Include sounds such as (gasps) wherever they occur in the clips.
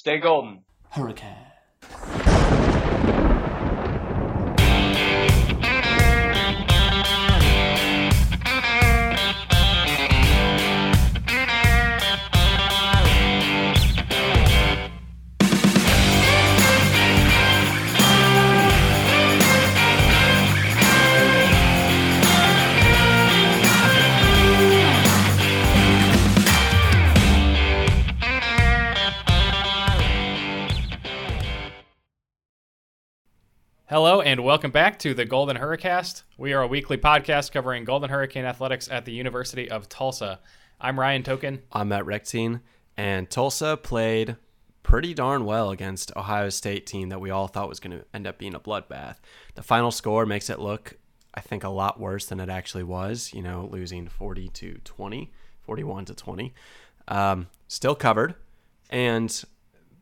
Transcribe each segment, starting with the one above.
Stay golden. Hurricane. Hello and welcome back to the Golden Hurricast. We are a weekly podcast covering Golden Hurricane athletics at the University of Tulsa. I'm Ryan Token. I'm Matt Rechtine, and Tulsa played pretty darn well against Ohio State team that we all thought was going to end up being a bloodbath. The final score makes it look, I think, a lot worse than it actually was. You know, losing 40 to 20, 41 to 20. Um, still covered, and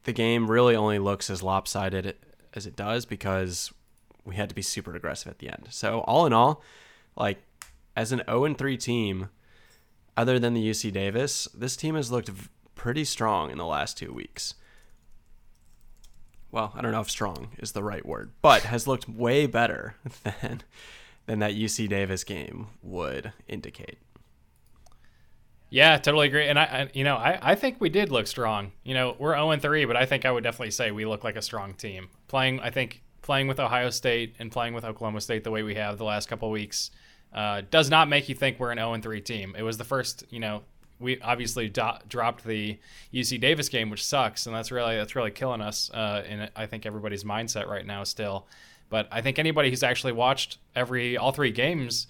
the game really only looks as lopsided as it does because we had to be super aggressive at the end. So all in all, like as an 0 3 team, other than the UC Davis, this team has looked pretty strong in the last two weeks. Well, I don't know if strong is the right word, but has looked way better (laughs) than than that UC Davis game would indicate. Yeah, totally agree. And I, I you know, I, I think we did look strong. You know, we're 0 3, but I think I would definitely say we look like a strong team. Playing, I think playing with Ohio State and playing with Oklahoma State the way we have the last couple weeks uh, does not make you think we're an 0 3 team. It was the first, you know, we obviously do- dropped the UC Davis game, which sucks, and that's really that's really killing us uh, in I think everybody's mindset right now still. But I think anybody who's actually watched every all three games,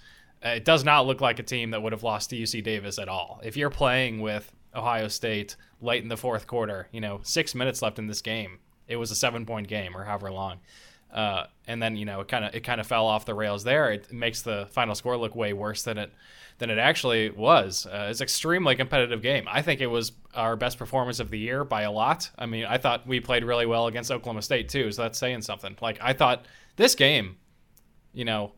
uh, it does not look like a team that would have lost to UC Davis at all. If you're playing with Ohio State late in the fourth quarter, you know, six minutes left in this game, it was a seven point game or however long. Uh, and then you know it kind of it kind of fell off the rails there. It makes the final score look way worse than it than it actually was. Uh, it's extremely competitive game. I think it was our best performance of the year by a lot. I mean, I thought we played really well against Oklahoma State too, so that's saying something. Like I thought this game, you know,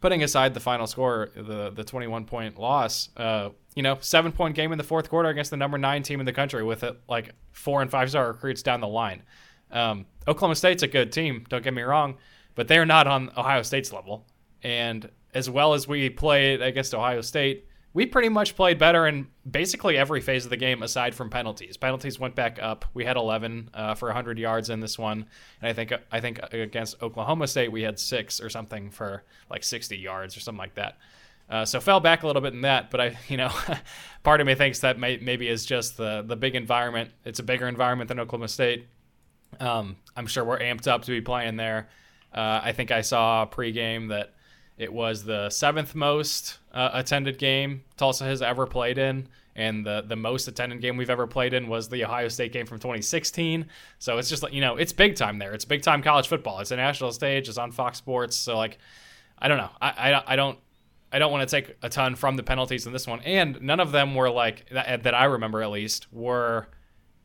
putting aside the final score, the the 21 point loss, uh, you know, seven point game in the fourth quarter against the number nine team in the country with it like four and five star recruits down the line. Um, Oklahoma State's a good team, don't get me wrong, but they're not on Ohio State's level. And as well as we played against Ohio State, we pretty much played better in basically every phase of the game aside from penalties. Penalties went back up. We had 11 uh, for 100 yards in this one, and I think I think against Oklahoma State we had six or something for like 60 yards or something like that. Uh, so fell back a little bit in that, but I, (laughs) you know, part of me thinks that may, maybe is just the the big environment. It's a bigger environment than Oklahoma State. Um, I'm sure we're amped up to be playing there. Uh, I think I saw pregame that it was the seventh most uh, attended game Tulsa has ever played in, and the the most attended game we've ever played in was the Ohio State game from 2016. So it's just like you know, it's big time there. It's big time college football. It's a national stage. It's on Fox Sports. So like, I don't know. I I, I don't. I don't want to take a ton from the penalties in this one, and none of them were like that, that I remember at least were,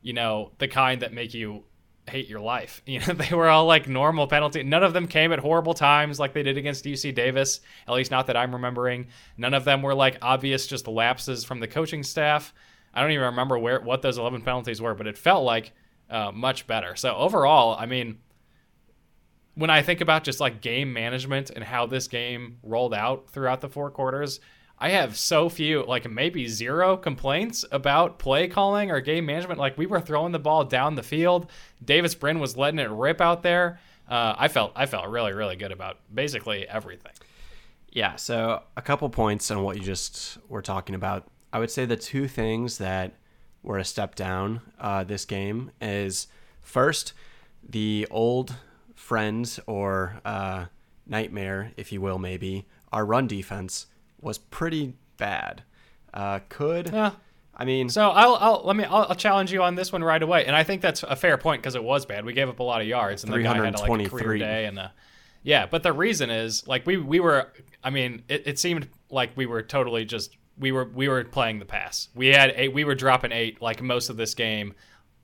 you know, the kind that make you hate your life. (laughs) You know, they were all like normal penalty. None of them came at horrible times like they did against UC Davis, at least not that I'm remembering. None of them were like obvious just lapses from the coaching staff. I don't even remember where what those 11 penalties were, but it felt like uh, much better. So overall, I mean, when I think about just like game management and how this game rolled out throughout the four quarters, I have so few, like maybe zero complaints about play calling or game management. Like we were throwing the ball down the field. Davis Brin was letting it rip out there. Uh, I felt I felt really really good about basically everything. Yeah. So a couple points on what you just were talking about. I would say the two things that were a step down uh, this game is first the old friend or uh, nightmare, if you will, maybe our run defense was pretty bad. Uh, could yeah. I mean, so I'll, I'll let me I'll, I'll, challenge you on this one right away, and I think that's a fair point because it was bad. We gave up a lot of yards, and the guy had like a career day, and uh, yeah. But the reason is like we we were. I mean, it, it seemed like we were totally just we were we were playing the pass. We had eight. We were dropping eight like most of this game,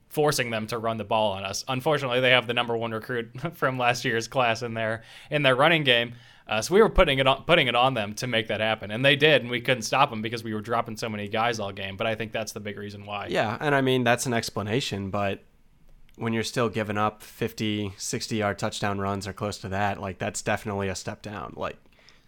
forcing them to run the ball on us. Unfortunately, they have the number one recruit (laughs) from last year's class in their in their running game. Uh, so we were putting it on putting it on them to make that happen, and they did, and we couldn't stop them because we were dropping so many guys all game. But I think that's the big reason why. Yeah, and I mean that's an explanation, but when you're still giving up 50, 60 yard touchdown runs or close to that, like that's definitely a step down. Like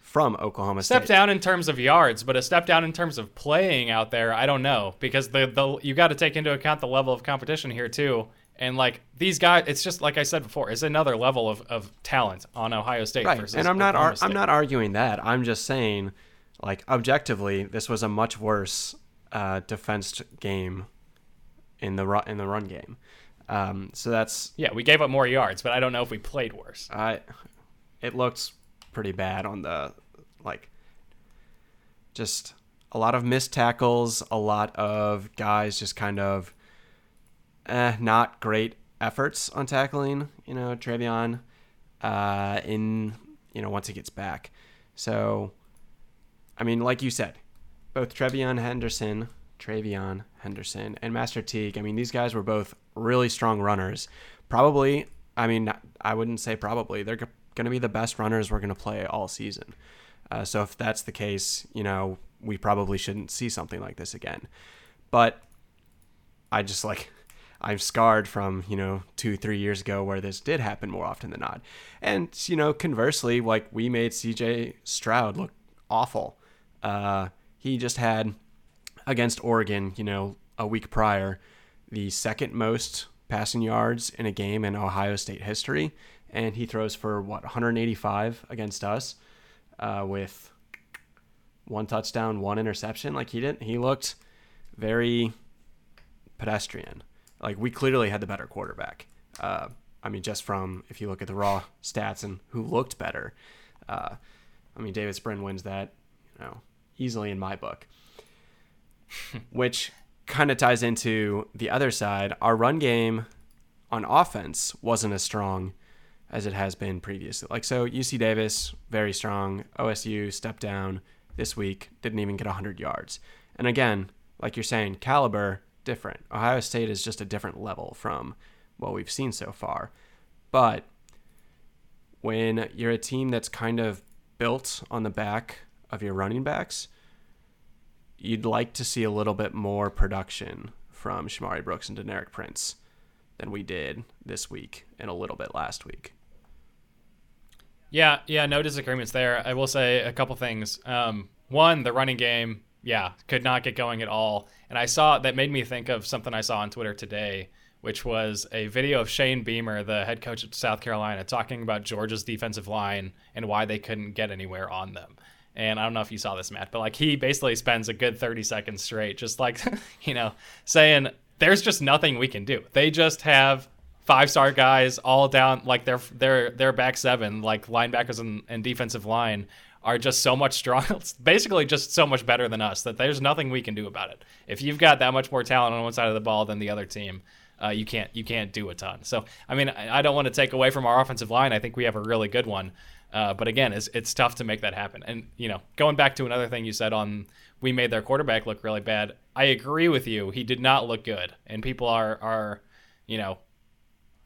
from Oklahoma State. step down in terms of yards, but a step down in terms of playing out there, I don't know because the the you got to take into account the level of competition here too. And like these guys, it's just like I said before, it's another level of, of talent on Ohio State. Right, versus and I'm not ar-. I'm not arguing that. I'm just saying, like objectively, this was a much worse uh, defense game in the run in the run game. Um, so that's Yeah, we gave up more yards, but I don't know if we played worse. I. It looked pretty bad on the like. Just a lot of missed tackles, a lot of guys just kind of, eh, not great efforts on tackling. You know, TreVeyon, uh, in you know once he gets back. So, I mean, like you said, both TreVeyon Henderson, TreVeyon Henderson, and Master Teague. I mean, these guys were both really strong runners. Probably, I mean, I wouldn't say probably. They're going to be the best runners we're going to play all season. Uh, so if that's the case, you know, we probably shouldn't see something like this again. But I just like I'm scarred from you know two three years ago where this did happen more often than not, and you know conversely, like we made C.J. Stroud look awful. Uh, he just had against Oregon, you know, a week prior, the second most passing yards in a game in Ohio State history, and he throws for what 185 against us, uh, with one touchdown, one interception. Like he didn't. He looked very pedestrian. Like we clearly had the better quarterback. Uh, I mean, just from if you look at the raw stats and who looked better. Uh, I mean, Davis Brin wins that, you know, easily in my book. (laughs) Which kind of ties into the other side. Our run game on offense wasn't as strong as it has been previously. Like so, UC Davis very strong. OSU stepped down this week, didn't even get 100 yards. And again, like you're saying, caliber different. Ohio State is just a different level from what we've seen so far. But when you're a team that's kind of built on the back of your running backs, you'd like to see a little bit more production from Shamari Brooks and Deneric Prince than we did this week and a little bit last week. Yeah, yeah, no disagreements there. I will say a couple things. Um, one, the running game, yeah, could not get going at all. And I saw that made me think of something I saw on Twitter today, which was a video of Shane Beamer, the head coach of South Carolina, talking about Georgia's defensive line and why they couldn't get anywhere on them. And I don't know if you saw this, Matt, but like he basically spends a good 30 seconds straight, just like, (laughs) you know, saying there's just nothing we can do. They just have five star guys all down like their their their back seven like linebackers and, and defensive line are just so much stronger, (laughs) basically just so much better than us that there's nothing we can do about it. If you've got that much more talent on one side of the ball than the other team uh, you can't you can't do a ton. So i mean i, I don't want to take away from our offensive line. I think we have a really good one. Uh, but again it's, it's tough to make that happen. And you know going back to another thing you said on we made their quarterback look really bad i agree with you. He did not look good. And people are are you know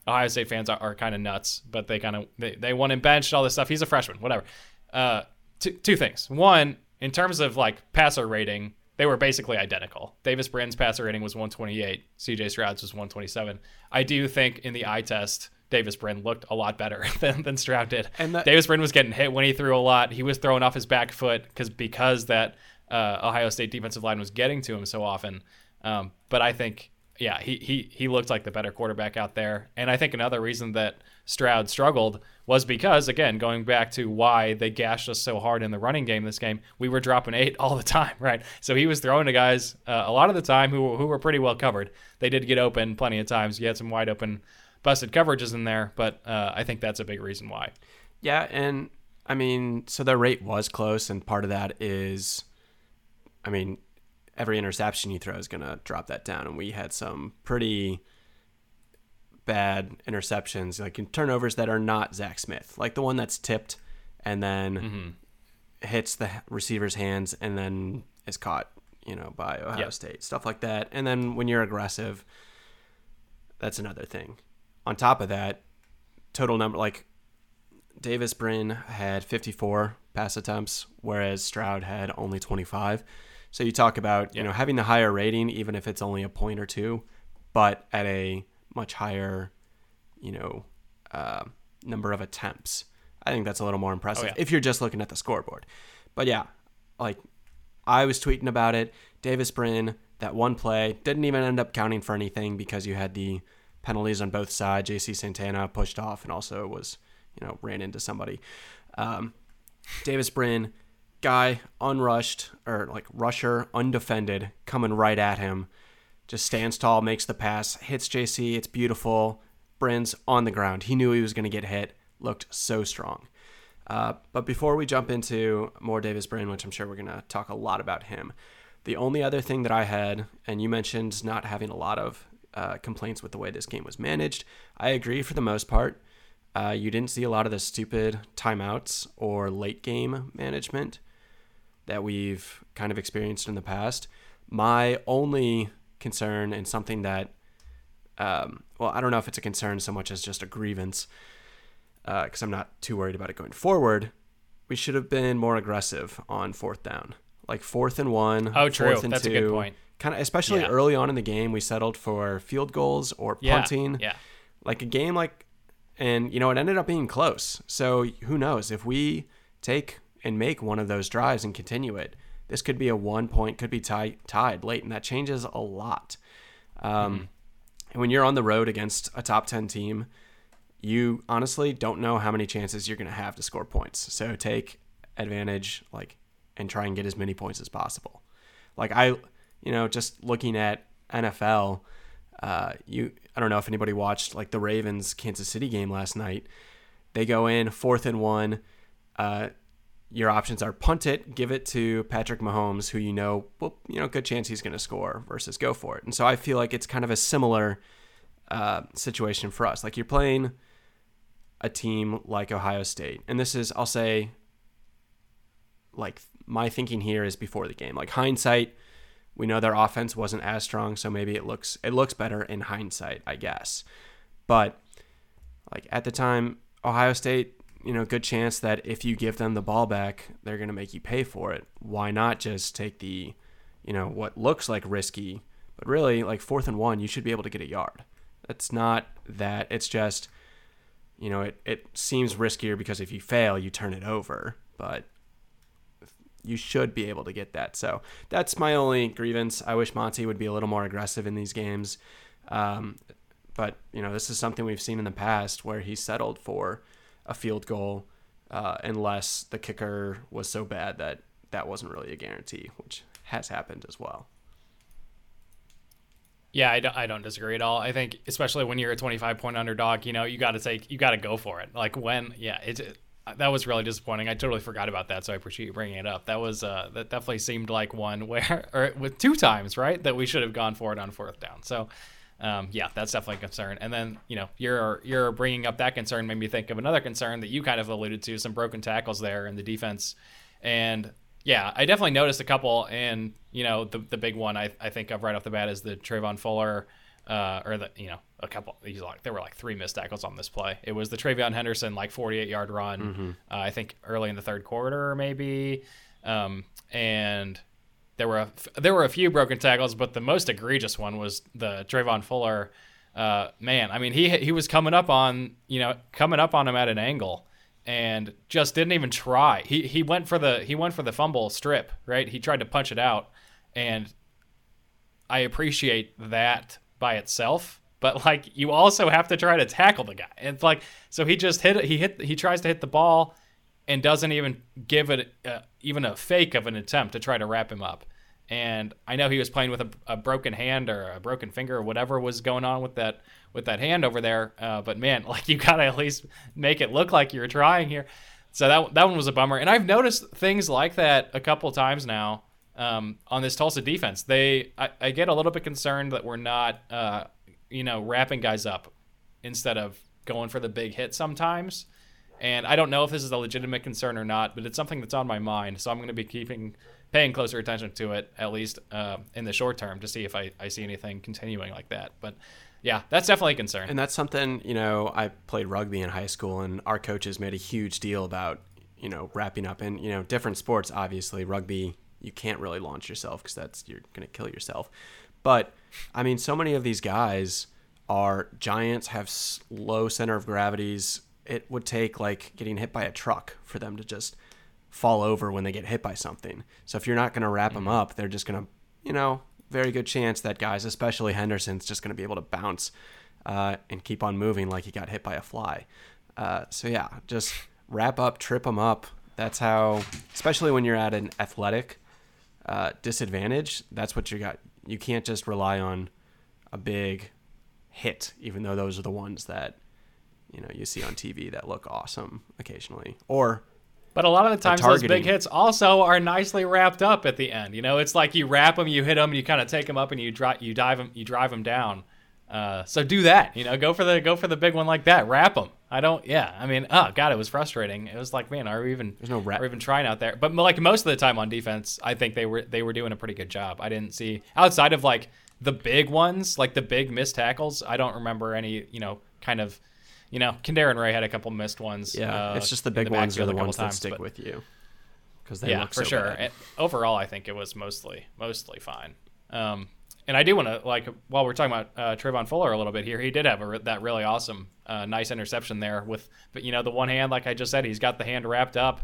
Ohio State fans are, are kind of nuts, but they kind of they, they want him benched, all this stuff. He's a freshman, whatever. Uh, two, two things. One, in terms of like passer rating, they were basically identical. Davis Brin's passer rating was 128. CJ Stroud's was 127. I do think in the eye test, Davis Brin looked a lot better (laughs) than, than Stroud did. And that- Davis Brin was getting hit when he threw a lot. He was throwing off his back foot because because that uh, Ohio State defensive line was getting to him so often. Um, but I think yeah, he, he he looked like the better quarterback out there. And I think another reason that Stroud struggled was because, again, going back to why they gashed us so hard in the running game this game, we were dropping eight all the (laughs) time, right? So he was throwing to guys uh, a lot of the time who, who were pretty well covered. They did get open plenty of times. You had some wide open, busted coverages in there, but uh, I think that's a big reason why. Yeah, and I mean, so their rate was close, and part of that is, I mean, every interception you throw is going to drop that down, and we had some pretty bad interceptions, like in turnovers that are not Zach Smith, like the one that's tipped and then Mm-hmm. hits the receiver's hands and then is caught, you know, by Ohio Yep. State, stuff like that. And then when you're aggressive, that's another thing. On top of that, total number like Davis Brin had 54 pass attempts, whereas Stroud had only 25. So you talk about you Yeah. know having the higher rating, even if it's only a point or two, but at a much higher, you know, uh, number of attempts. I think that's a little more impressive Oh, yeah. if you're just looking at the scoreboard. But yeah, like I was tweeting about it. Davis Brin, that one play didn't even end up counting for anything because you had the penalties on both sides. JC Santana pushed off and also was, you know, ran into somebody. Um, Davis Brin, guy unrushed or like rusher, undefended, coming right at him. Just stands tall, makes the pass, hits JC. It's beautiful. Brin's on the ground. He knew he was going to get hit. Looked so strong. Uh, but before we jump into more Davis Brin, which I'm sure we're going to talk a lot about him, the only other thing that I had, and you mentioned not having a lot of uh, complaints with the way this game was managed. I agree for the most part. Uh, you didn't see a lot of the stupid timeouts or late game management that we've kind of experienced in the past. My only concern and something that, um, well, I don't know if it's a concern so much as just a grievance, because I'm not too worried about it going forward. We should have been more aggressive on fourth down, like fourth and one. Oh, true. fourth and That's a two. good point. Kind of, especially Yeah. early on in the game, we settled for field goals or Yeah. punting Yeah. like a game like and you know it ended up being close so who knows if we take and make one of those drives and continue it this could be a one point could be tie, tied late and that changes a lot um, and when you're on the road against a top 10 team you honestly don't know how many chances you're going to have to score points so take advantage like and try and get as many points as possible like i you know just looking at nfl uh, you I don't know if anybody watched like the Ravens Kansas City game last night. They go in fourth and one. Uh, your options are punt it, give it to Patrick Mahomes, who you know, well, you know, good chance he's going to score, versus go for it. And so I feel like it's kind of a similar uh, situation for us. Like you're playing a team like Ohio State, and this is, I'll say, like my thinking here is before the game. Like hindsight, we know their offense wasn't as strong, so maybe it looks it looks better in hindsight, I guess. But like at the time, Ohio State, you know, good chance that if you give them the ball back, they're going to make you pay for it. Why not just take the, you know, what looks like risky, but really like fourth and one, you should be able to get a yard. It's not that. It's just, you know, it it seems riskier because if you fail, you turn it over, but you should be able to get that. So that's my only grievance. I wish Monty would be a little more aggressive in these games. Um, but, you know, this is something we've seen in the past where he settled for a field goal uh, unless the kicker was so bad that that wasn't really a guarantee, which has happened as well. Yeah, I don't, I don't disagree at all. I think, especially when you're a 25 point underdog, you know, you got to take, you got to go for it. Like when, yeah, it, that was really disappointing. I totally forgot about that, so I appreciate you bringing it up. That was, uh, that definitely seemed like one (laughs) where, or with two times, right, that we should have gone for it on fourth down. So, um, yeah, that's definitely a concern. And then, you know, you're you're bringing up that concern made me think of another concern that you kind of alluded to, some broken tackles there in the defense. And yeah, I definitely noticed a couple. And you know, the the big one I, I think of right off the bat is the Travon Fuller, uh, or the you know a couple. These like there were like three missed tackles on this play. It was the TreVeyon Henderson like 48 yard run. Uh, I think early in the third quarter maybe, um, and there were a, there were a few broken tackles, but the most egregious one was the Travon Fuller. Uh, man, I mean he he was coming up on you know coming up on him at an angle and just didn't even try. He he went for the he went for the fumble strip, right? He tried to punch it out, and I appreciate that by itself. But like you also have to try to tackle the guy. It's like so he just hit it. He hit he tries to hit the ball and doesn't even give it uh, even a fake of an attempt to try to wrap him up. And I know he was playing with a, a broken hand or a broken finger or whatever was going on with that with that hand over there. Uh, but man, (laughs) like you gotta at least make it look like you're trying here. So that that one was a bummer. And I've noticed things like that a couple times now um, on this Tulsa defense. They I, I get a little bit concerned that we're not uh, you know wrapping guys up instead of going for the big hit sometimes. And I don't know if this is a legitimate concern or not, but it's something that's on my mind. So I'm going to be keeping paying closer attention to it at least uh, in the short term to see if I, I see anything continuing like that. But yeah, that's definitely a concern. And that's something, you know, I played rugby in high school and our coaches made a huge deal about, you know, wrapping up in, you know, different sports, obviously. Rugby, you can't really launch yourself because that's, you're going to kill yourself. But, I mean, so many of these guys are Giants have low center of gravities. It would take like getting hit by a truck for them to just fall over when they get hit by something. So if you're not going to wrap them up, they're just going to, you know, very good chance that guys, especially Henderson's, just going to be able to bounce uh, and keep on moving like he got hit by a fly. Uh, so yeah, just wrap up, trip them up. That's how, especially when you're at an athletic uh, disadvantage. That's what you got. You can't just rely on a big hit, even though those are the ones that you know you see on TV that look awesome occasionally, or but a lot of the times, those big hits also are nicely wrapped up at the end. You know, it's like you wrap them, you hit them, and you kind of take them up, and you drive, you dive them, you drive them down. Uh, so do that. You know, go for the go for the big one like that. Wrap them. I don't. Yeah. I mean, oh god, it was frustrating. It was like, man, are we even? There's no wrap. Are even trying out there? But like most of the time on defense, I think they were they were doing a pretty good job. I didn't see outside of like the big ones, like the big missed tackles. I don't remember any. You know, kind of you know, KhaDarel Ray had a couple missed ones. Yeah, uh, it's just the big the ones are the ones times, that stick with you because they yeah, for so sure. overall, I think it was mostly mostly fine. Um, and I do want to like while we're talking about uh, Travon Fuller a little bit here, he did have a, that really awesome, uh, nice interception there with, but you know, the one hand, like I just said, he's got the hand wrapped up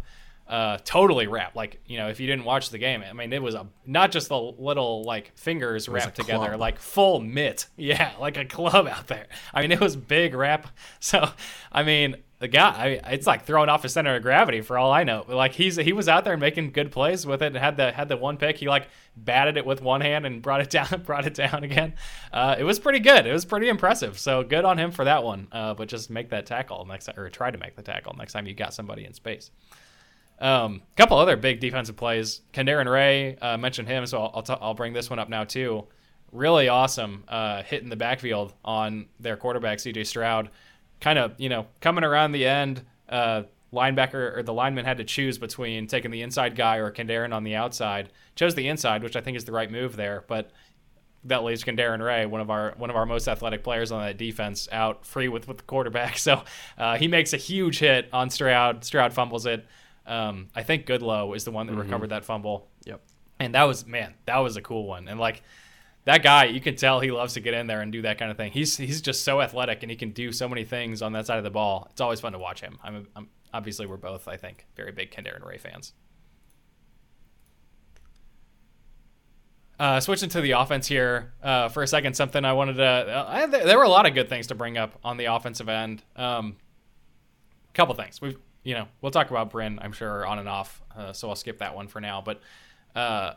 uh, totally wrapped. Like you know, if you didn't watch the game, I mean, it was a not just the little like fingers wrapped together, club. like full mitt. (laughs) Yeah, like a club out there. I mean, it was big wrap. (laughs) So, I mean, the guy, I, it's like throwing off his center of gravity for all I know. Like he's he was out there making good plays with it and had the had the one pick. He like batted it with one hand and (laughs) brought it down, brought it down again. Uh, it was pretty good. It was pretty impressive. So good on him for that one. Uh, but just make that tackle next or try to make the tackle next time you got somebody in space. A um, couple other big defensive plays. KhaDarel Ray uh, mentioned him, so I'll I'll, t- I'll bring this one up now too. Really awesome uh, the backfield on their quarterback C.J. Stroud. Kind of you know coming around the end, uh, linebacker or the lineman had to choose between taking the inside guy or KhaDarel on the outside. Chose the inside, which I think is the right move there, but that leaves KhaDarel Ray, one of our one of our most athletic players on that defense, out free with with the quarterback. (laughs) So uh, he makes a huge hit on Stroud. Stroud fumbles it. Um, I think Goodlow is the one that mm-hmm. recovered that fumble. Yep. And that was man, that was a cool one. And like that guy, you can tell he loves to get in there and do that kind of thing. He's he's just so athletic and he can do so many things on that side of the ball. It's always fun to watch him. I'm, I'm obviously we're both I think very big KhaDarel Ray fans. Uh, switching to the offense here uh, for a second, something I wanted to. Uh, I, there were a lot of good things to bring up on the offensive end. Um, couple things. We've you know, we'll talk about Brin, I'm sure, on and off. Uh, so I'll skip that one for now. But uh,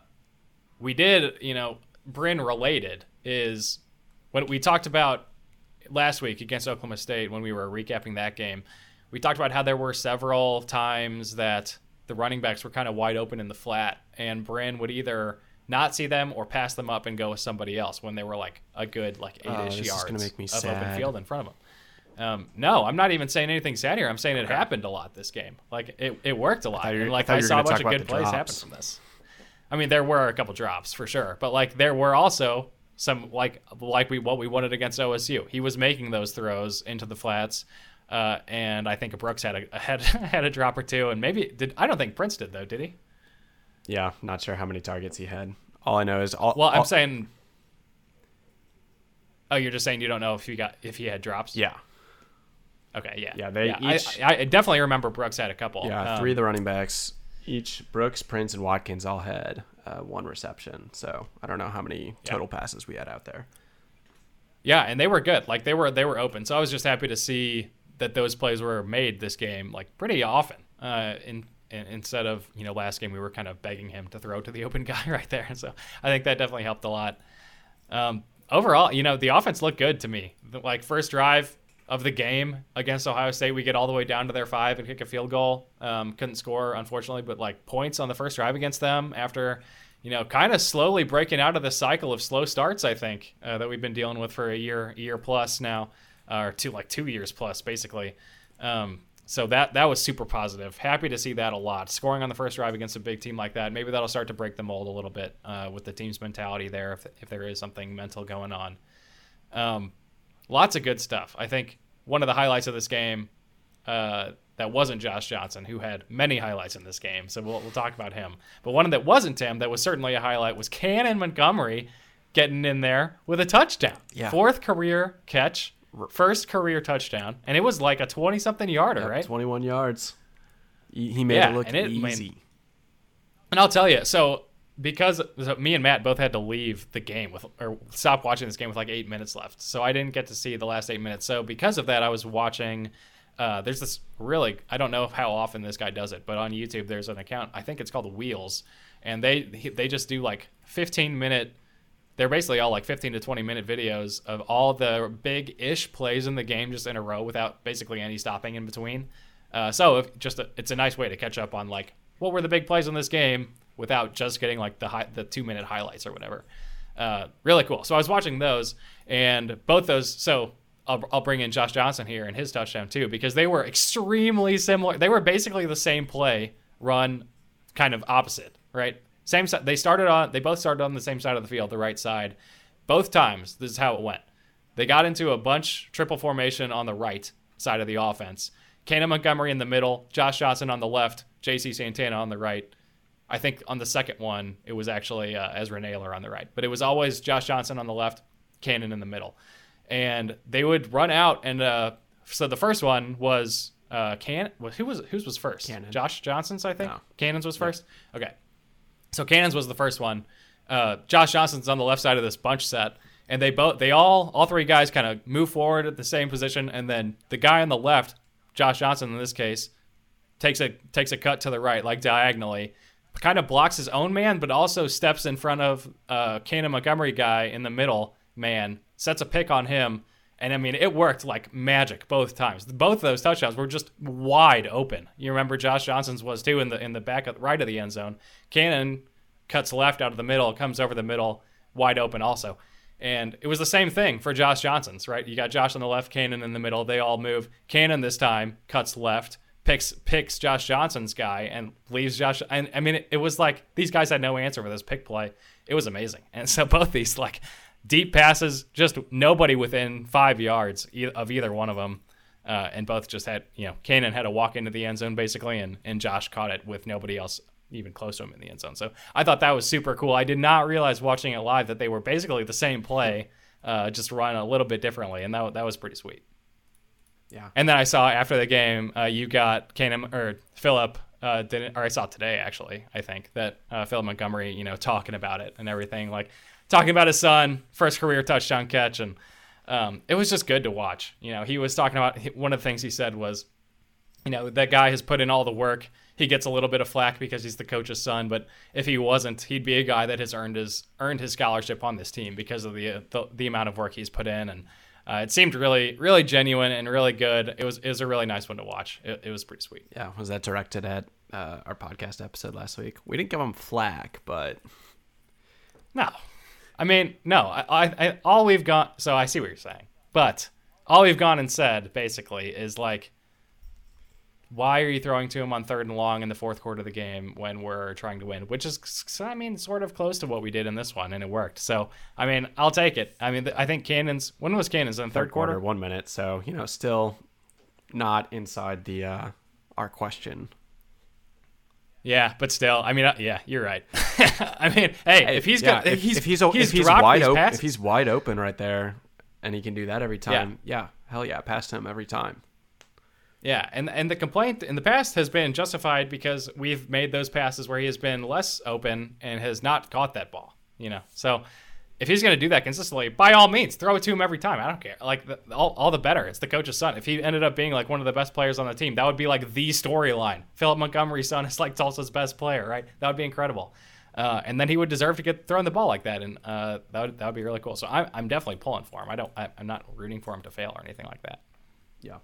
we did, you know, Brin related is what we talked about last week against Oklahoma State when we were recapping that game. We talked about how there were several times that the running backs were kind of wide open in the flat, and Brin would either not see them or pass them up and go with somebody else when they were like a good like eight-ish oh, yards of sad. open field in front of them. Um, no, I'm not even saying anything sad here. I'm saying it happened a lot this game. Like it, it worked a lot. And like I, I saw a bunch of good plays drops. happen from this. I mean, there were a couple drops for sure, but like there were also some like like we what we wanted against OSU. He was making those throws into the flats, uh, and I think Brooks had a (laughs) had had a drop or two, and maybe did I don't think Prince did though, did he? Yeah, not sure how many targets he had. All I know is all. Well, I'm all, saying. Oh, you're just saying you don't know if he got if he had drops. Yeah. Okay, yeah, yeah. They yeah, each. I, I, definitely remember Brooks had a couple. Yeah, um, three of the running backs, each Brooks, Prince, and Watkins all had uh, one reception. So I don't know how many total yeah. passes we had out there. Yeah, and they were good. Like they were they were open. So I was just happy to see that those plays were made this game like pretty often. Uh, in, in instead of you know last game we were kind of begging him to throw to the (laughs) open guy right there. So I think that definitely helped a lot. Um, overall, you know the offense looked good to me. Like first drive, of the game against Ohio State. We get all the way down to their five and kick a field goal. Um, couldn't score, unfortunately, but like points on the first drive against them after, you know, kind of slowly breaking out of the cycle of slow starts. I think uh, that we've been dealing with for a year, year plus now, or two like two years plus basically. Um, so that that was super positive. Happy to see that a lot. Scoring on the first drive against a big team like that, maybe that'll start to break the mold a little bit uh, with the team's mentality there, if, if there is something mental going on. Um, lots of good stuff. I think one of the highlights of this game uh, that wasn't Josh Johnson, who had many highlights in this game. So we'll, we'll talk about him. But one that wasn't him, that was certainly a highlight, was Cannon Montgomery getting in there with a touchdown. Yeah. Fourth career catch, first career touchdown, and it was like a 20 something yarder, Yep, right? 21 yards. He made Yeah, it look and it- I mean, easy. And I'll tell you, so because so me and Matt both had to leave the game with or stop watching this game with like eight minutes left, so I didn't get to see the last eight minutes. So because of that, I was watching. Uh, there's this really I don't know how often this guy does it, but on YouTube there's an account I think it's called Wheels, and they they just do like 15 minute. They're basically all like 15 to 20 minute videos of all the big ish plays in the game just in a row without basically any stopping in between. Uh, so if just a, it's a nice way to catch up on like what were the big plays in this game without just getting like the the two minute highlights or whatever. Uh, really cool. So I was watching those and both those. So I'll, I'll bring in Josh Johnson here and his touchdown too because they were extremely similar. They were basically the same play run, kind of opposite, right? Same. They started on. They both started on the same side of the field, the right side. Both times, this is how it went. They got into a bunch triple formation on the right side of the offense. Cannon Montgomery in the middle, Josh Johnson on the left, J.C. Santana on the right. I think on the second one, it was actually uh, Ezra Naylor on the right, but it was always Josh Johnson on the left, Cannon in the middle, and they would run out. And uh, so the first one was uh, Can. Who was whose was first? Cannon. Josh Johnson's, I think. No. Cannon's was first. Okay, so Cannon's was the first one. Uh, Josh Johnson's on the left side of this bunch set, and they both, they all, all three guys kind of move forward at the same position, and then the guy on the left, Josh Johnson in this case, takes a takes a cut to the right, like diagonally, kind of blocks his own man, but also steps in front of uh, Cannon Montgomery guy in the middle man, sets a pick on him, and I mean it worked like magic both times. Both of those touchdowns were just wide open. You remember Josh Johnson's was too in the in the back of, right of the end zone. Cannon cuts left out of the middle, comes over the middle, wide open also. And it was the same thing for Josh Johnson's, right? You got Josh on the left, Cannon in the middle. They all move. Cannon this time cuts left, picks picks Josh Johnson's guy, and leaves Josh. And I mean, it, it was like these guys had no answer for this pick play. It was amazing. And so (laughs) both these like deep passes, just nobody within five yards of either one of them. Uh, and both just had, you know, Cannon had to walk into the end zone basically, and, and Josh caught it with nobody else even close to him in the end zone. So I thought that was super cool. I did not realize watching it live that they were basically the same play, uh, just run a little bit differently, and that that was pretty sweet. Yeah. And then I saw after the game, uh, you got Cannon or Philip. Uh, didn't or I saw today actually. I think that uh, Philip Montgomery, you know, talking about it and everything, like talking about his son, first career touchdown catch, and um, it was just good to watch. You know, he was talking about one of the things he said was, you know, that guy has put in all the work. He gets a little bit of flack because he's the coach's son, but if he wasn't, he'd be a guy that has earned his earned his scholarship on this team because of the the, the amount of work he's put in, and uh, it seemed really really genuine and really good. It was it was a really nice one to watch. It, it was pretty sweet. Yeah, was that directed at uh, our podcast episode last week? We didn't give him flack, but No, I mean no. I, I, I all we've gone. So I see what you're saying, but all we've gone and said basically is like, why are you throwing to him on third and long in the fourth quarter of the game when we're trying to win? Which is, I mean, sort of close to what we did in this one, and it worked. So I mean, I'll take it. I mean, I think Cannon's when was Cannon's in the third, quarter? one minute. So you know, still not inside the uh, our question. Yeah, but still, I mean, uh, yeah, you're right. (laughs) I mean, hey, if he's yeah, got, if, he's if he's he's if he's wide open, passes- if he's wide open right there, and he can do that every time, yeah, hell yeah, past him every time. Yeah, and and the complaint in the past has been justified because we've made those passes where he has been less open and has not caught that ball. You know, so if he's going to do that consistently, by all means, throw it to him every time. I don't care. Like the, all, all the better. It's the coach's son. If he ended up being like one of the best players on the team, that would be like the storyline. Philip Montgomery's son is like Tulsa's best player, right? That would be incredible. Uh, and then he would deserve to get thrown the ball like that, and uh, that would that would be really cool. So I'm, I'm definitely pulling for him. I don't. I, I'm not rooting for him to fail or anything like that. Yeah.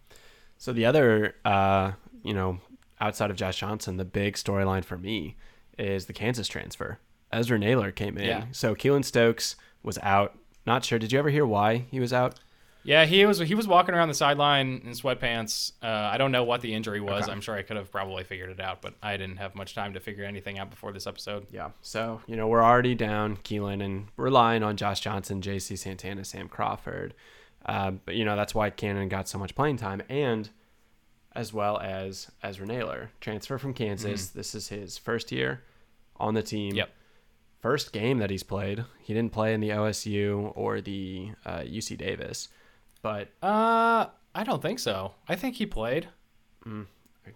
So the other, uh, you know, outside of Josh Johnson, the big storyline for me is the Kansas transfer. Ezra Naylor came in. Yeah. So Keylon Stokes was out. Not sure. Did you ever hear why he was out? Yeah, he was he was walking around the sideline in sweatpants. Uh, I don't know what the injury was. Okay. I'm sure I could have probably figured it out, but I didn't have much time to figure anything out before this episode. Yeah. So, you know, we're already down Keylon and relying on Josh Johnson, JC Santana, Sam Crawford. Um, but, you know, that's why Cannon got so much playing time and as well as Ezra Naylor, transfer from Kansas. This is his first year on the team. Yep. first game that he's played. He didn't play in the OSU or the uh, UC Davis, but Uh, I don't think so. I think he played.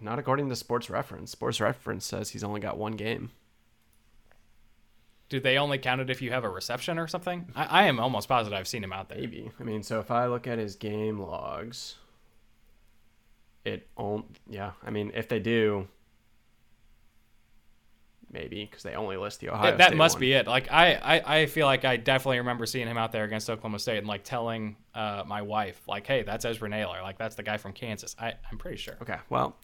not according to Sports Reference. Sports Reference says he's only got one game. Do they only count it if you have a reception or something? I, I am almost positive I've seen him out there. Maybe. I mean, so if I look at his game logs, it on yeah. I mean, if they do, maybe because they only list the Ohio. That, that State must one. be it. Like I, I, I feel like I definitely remember seeing him out there against Oklahoma State and like telling uh, my wife, like, "Hey, that's Ezra Naylor. Like that's the guy from Kansas." I, I'm pretty sure. Okay, well,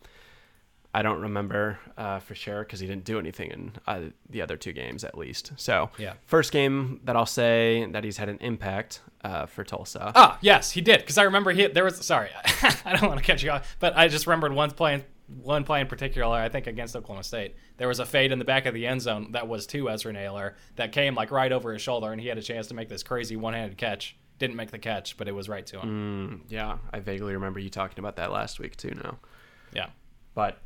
I don't remember uh, for sure because he didn't do anything in uh, the other two games at least. So Yeah. first game that I'll say that he's had an impact uh, for Tulsa. Oh, yes, he did. Because I remember he there was. Sorry, (laughs) I don't want to catch you off, but I just remembered one play, one play in particular. I think against Oklahoma State, there was a fade in the back of the end zone that was to Ezra Naylor that came like right over his shoulder, and he had a chance to make this crazy one-handed catch. Didn't make the catch, but it was right to him. Mm, yeah, I vaguely remember you talking about that last week too. Now, Yeah. but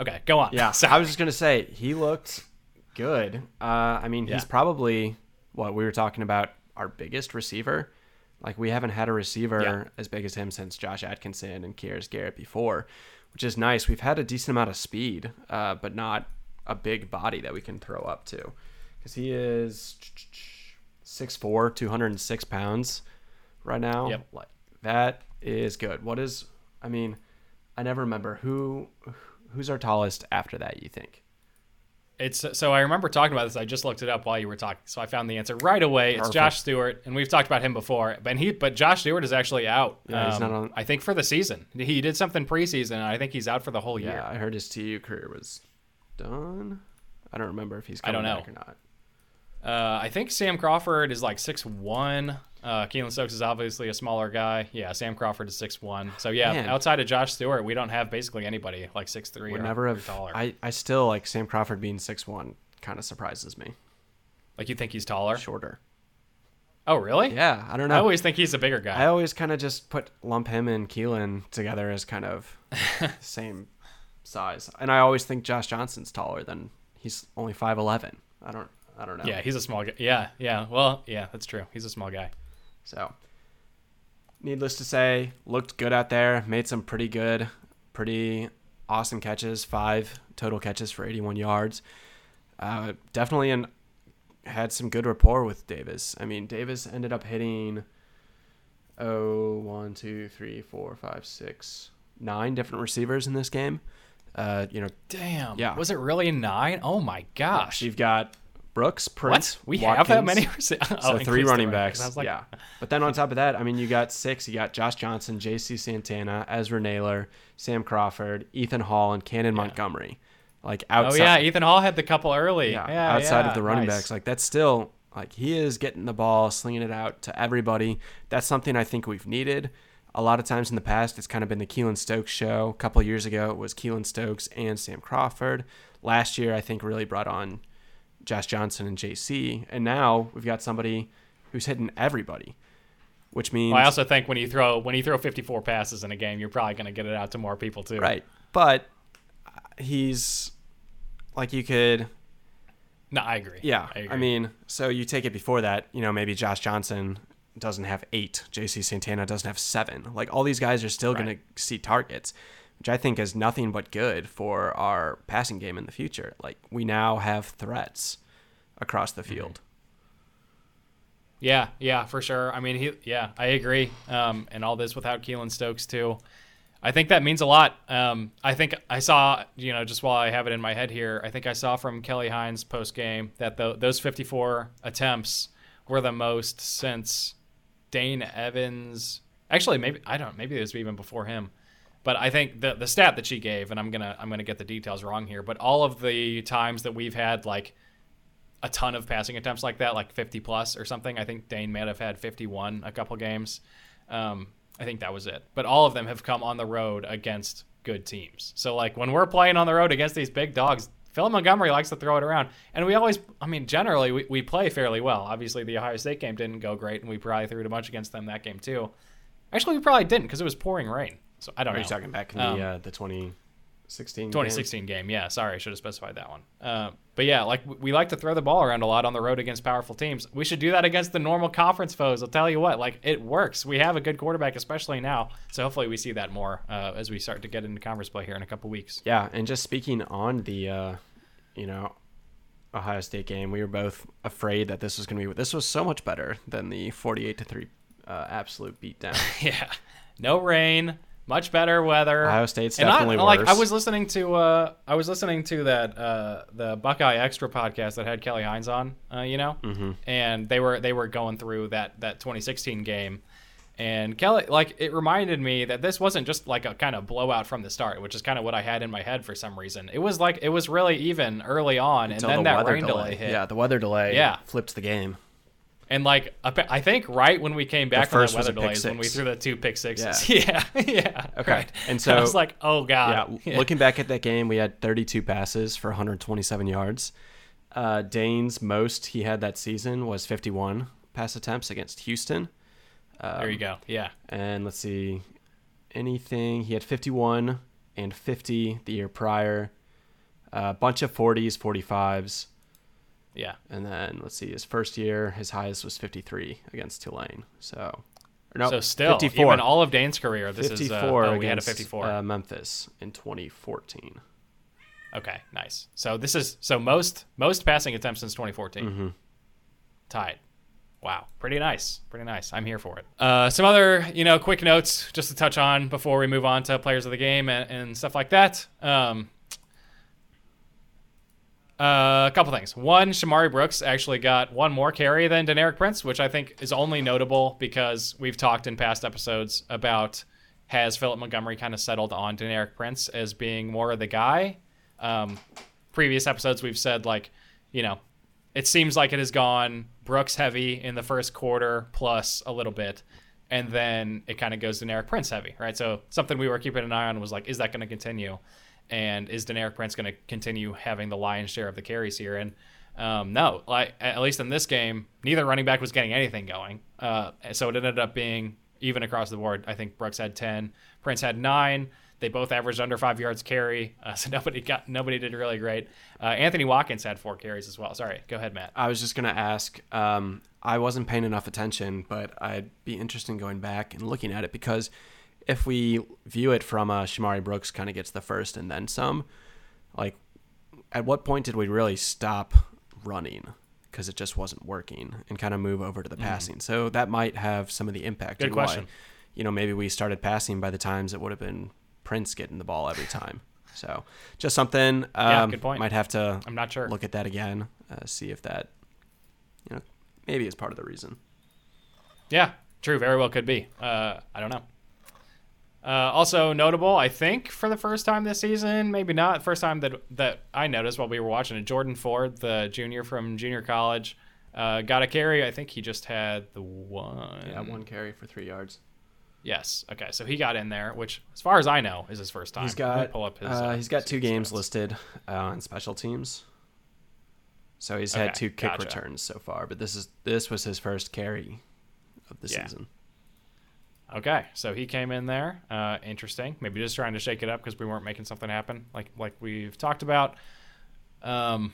Okay, go on. Yeah, (laughs) Sorry. I was just gonna say he looked good. Uh, I mean, he's Yeah. probably what we were talking about our biggest receiver. Like we haven't had a receiver Yeah. as big as him since Josh Atkinson and Kieras Garrett before, which is nice. We've had a decent amount of speed, uh, but not a big body that we can throw up to, because he is 6'4", 206 pounds right now. Yep. Like that is good. What is? I mean, I never remember who who's our tallest after that. You think? It's so I remember talking about this. I just looked it up while you were talking, so I found the answer right away. It's Josh Stewart, and we've talked about him before. But he, but Josh Stewart is actually out. Yeah, he's um, not on- I think for the season. He did something preseason. and I think he's out for the whole year. Yeah. I heard his TU career was done. I don't remember if he's I coming don't know. back or not. Uh, I think Sam Crawford is like six one. Uh, Keylon Stokes is obviously a smaller guy. Yeah, Sam Crawford is six one. So yeah, Man. outside of Josh Stewart, we don't have basically anybody like six three Would or, never have. taller. I, I still like Sam Crawford being six one. Kind of surprises me. like you think he's taller? Shorter. Oh really? Yeah, I don't know. I always think he's a bigger guy. I always kind of just put lump him and Keylon together as kind of (laughs) same size, and I always think Josh Johnson's taller than he's only five eleven. I don't. I don't know. yeah, he's a small guy. Yeah, yeah. Well, yeah, that's true. He's a small guy. So, needless to say, looked good out there. Made some pretty good, pretty awesome catches. Five total catches for 81 yards. Uh, definitely an, had some good rapport with Davis. I mean, Davis ended up hitting, oh, one, two, three, four, five, six, nine different receivers in this game. Uh, you know, Damn. Yeah. Was it really nine? Oh my gosh. you've got Brooks, Prince, What? We have that Watkins. many receivers? (laughs) Oh, so three running backs. yeah. (laughs) But then on top of that, I mean, you got six. You got Josh Johnson, J.C. Santana, Ezra Naylor, Sam Crawford, Ethan Hall, and Cannon Montgomery. Like outside. Oh yeah, Ethan Hall had the couple early. yeah, Yeah, outside yeah, of the running nice. backs. Like that's still like he is getting the ball, slinging it out to everybody. That's something I think we've needed. A lot of times in the past, it's kind of been the Keylon Stokes show. A couple years ago, it was Keylon Stokes and Sam Crawford. Last year, I think really brought on Josh Johnson and JC, and now we've got somebody who's hitting everybody, which means Well, I also think when you throw when you throw 54 passes in a game, you're probably going to get it out to more people too. right. But uh, he's like you could No, I agree. Yeah, I, I, mean, so you take it before that, you know, maybe Josh Johnson doesn't have eight, JC Santana doesn't have seven. Like all these guys are still going to see targets, which I think is nothing but good for our passing game in the future. Like we now have threats across Mm-hmm. the field. Yeah, yeah, for sure. I mean, he, yeah, I agree. Um, and all this without Keylon Stokes too. I think that means a lot. Um, I think I saw, you know, just while I have it in my head here, I think I saw from Kelly Hines post game that the, those 54 attempts were the most since Dane Evans. Actually, maybe I don't. Maybe it was even before him. But I think the the stat that she gave, and I'm gonna I'm gonna get the details wrong here, but all of the times that we've had like a ton of passing attempts like that, like 50 plus or something. I think Dane may have had 51 a couple games. Um, I think that was it. But all of them have come on the road against good teams. So like when we're playing on the road against these big dogs, Phil Montgomery likes to throw it around, and we always, I mean, generally we, we play fairly well. Obviously, the Ohio State game didn't go great, and we probably threw it a bunch against them that game too. Actually, we probably didn't because it was pouring rain. So I don't Are know. you talking back in Um, the uh, the twenty 16 2016 game. Yeah, sorry, I should have specified that one. Uh, but yeah, like we like to throw the ball around a lot on the road against powerful teams. We should do that against the normal conference foes. I'll tell you what, like it works. We have a good quarterback, especially now. So hopefully we see that more uh, as we start to get into conference play here in a couple weeks. Yeah, and just speaking on the, uh, you know, Ohio State game, we were both afraid that this was going to be. This was so much better than the 48 to three uh, absolute beatdown. (laughs) yeah, no rain much better weather. Ohio State's definitely and I, like. I was listening to uh, I was listening to that uh, the Buckeye Extra podcast that had Kelly Hines on, uh, you know, mm-hmm. and they were they were going through that that 2016 game, and Kelly like it reminded me that this wasn't just like a kind of blowout from the start, which is kind of what I had in my head for some reason. It was like it was really even early on, Until and then the that rain delay. delay hit. Yeah, the weather delay. Yeah. flipped the game. And like I think right when we came back The from that was weather delays, when we threw the two pick sixes. (laughs) Yeah, yeah. Okay. right. And (laughs) so- I was like, oh god. (laughs) Yeah, looking back at that game, we had 32 passes for 127 yards. Uh, Dane's most he had that season was 51 pass attempts against Houston. Um, there you go. Yeah. And let's see, anything he had 51 and 50 the year prior. A bunch of 40s, 45s, Yeah. and then let's see, his first year, his highest was 53 against Tulane. So, no, so still, 54. even all of Dane's career, this 54 is uh, oh, we had a 54. Uh, Memphis in 2014. okay, nice. So this is so most most passing attempts since 2014. Mhm. Tied. Wow, pretty nice, pretty nice. I'm here for it. Uh, some other, you know, quick notes just to touch on before we move on to players of the game and, and stuff like that. Um, uh, a couple things. One, Shamari Brooks actually got one more carry than Deneric Prince, which I think is only notable because we've talked in past episodes about has Philip Montgomery kind of settled on Deneric Prince as being more of the guy. Um, previous episodes we've said like, you know, it seems like it has gone Brooks heavy in the first quarter plus a little bit, and then it kind of goes Deneric Prince heavy, right? So something we were keeping an eye on was like, is that going to continue? And is Deneric Prince going to continue having the lion's share of the carries here? And um, no, like at least in this game, neither running back was getting anything going. Uh, so it ended up being even across the board. I think Brooks had ten, Prince had nine. They both averaged under five yards carry, (laughs) uh, so nobody got nobody did really great. Uh, Anthony Watkins had four carries as well. Sorry, go ahead, Matt. I was just gonna ask. Um, I wasn't paying enough attention, but I'd be interested in going back and looking at it because if we view it from uh, Shamari Brooks kind of gets the first and then some, like at what point did we really stop running because it just wasn't working and kind of move over to the passing? So that might have some of the impact. Mm. Good in why, question. you know, maybe we started passing by the times it would have been Prince getting the ball every time. So just something. Um, Yeah, good point. Might have to I'm not sure. look at that again, uh, see if that, you know, maybe is part of the reason. Yeah, true. Very well could be. Uh, I don't know. Uh, also notable, I think, for the first time this season, maybe not first time that that I noticed while we were watching it. Jordan Ford, the junior from junior college, uh, got a carry. I think he just had the one. Yeah, one carry for three yards. Yes. Okay. So he got in there, which, as far as I know, is his first time. He's got pull up his. uh, he's got two games stats. listed uh, on special teams. So he's had two kick gotcha. returns so far, but this is this was his first carry of the Yeah. season. Okay, so he came in there. Uh, interesting. Maybe just trying to shake it up because we weren't making something happen, like like we've talked about. Um,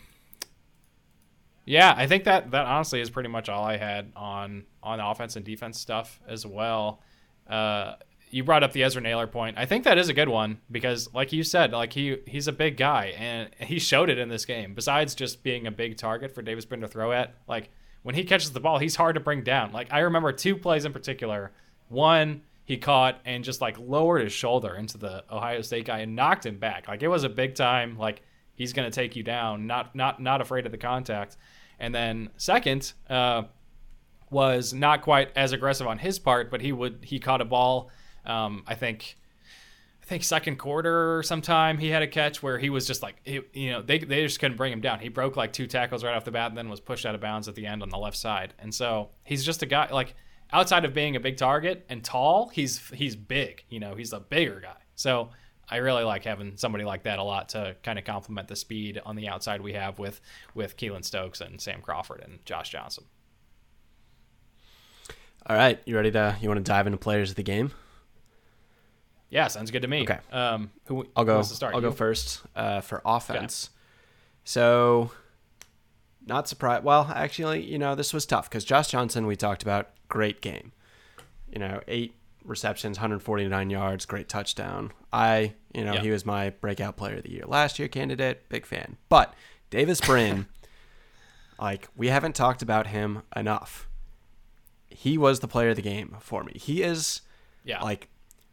yeah, I think that that honestly is pretty much all I had on on offense and defense stuff as well. Uh, you brought up the Ezra Naylor point. I think that is a good one because, like you said, like he he's a big guy and he showed it in this game. Besides just being a big target for Davis Brin to throw at, like when he catches the ball, he's hard to bring down. Like I remember two plays in particular. One he caught and just like lowered his shoulder into the Ohio State guy and knocked him back. Like it was a big time. Like he's gonna take you down. Not not not afraid of the contact. And then second, uh, was not quite as aggressive on his part, but he would he caught a ball. Um, I think I think second quarter or sometime he had a catch where he was just like he, you know they they just couldn't bring him down. He broke like two tackles right off the bat and then was pushed out of bounds at the end on the left side. And so he's just a guy like outside of being a big target and tall, he's he's big. You know, he's a bigger guy. So I really like having somebody like that a lot to kind of complement the speed on the outside we have with with Keylon Stokes and Sam Crawford and Josh Johnson. All right, you ready to? You want to dive into players of the game? Yeah, sounds good to me. Okay. Um, who I'll go. wants to start? I'll You? go first uh, for offense. So, not surprised. Well, actually, you know, this was tough because Josh Johnson, we talked about, great game. You know, eight receptions, 149 yards, great touchdown. I, you know, Yeah. he was my breakout player of the year last year candidate. Big fan. But Davis Brin, (laughs) like, we haven't talked about him enough. He was the player of the game for me. He is Yeah. like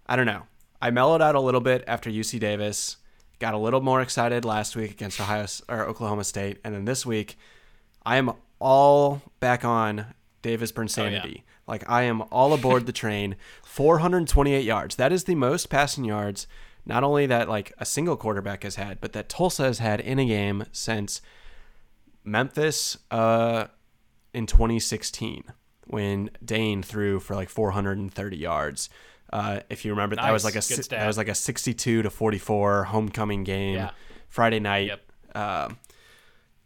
I don't know. I mellowed out a little bit after UC Davis. Got a little more excited last week against Ohio or Oklahoma State, and then this week, I am all back on Davis Brinsanity. Like I am all aboard the train. (laughs) 428 yards. That is the most passing yards, not only that like a single quarterback has had, but that Tulsa has had in a game since Memphis uh, in 2016 when Dane threw for like 430 yards. Uh, if you remember, that was like a Good si- stat. that was like a 62 to 44 homecoming game, Yeah. Friday night Yep. um,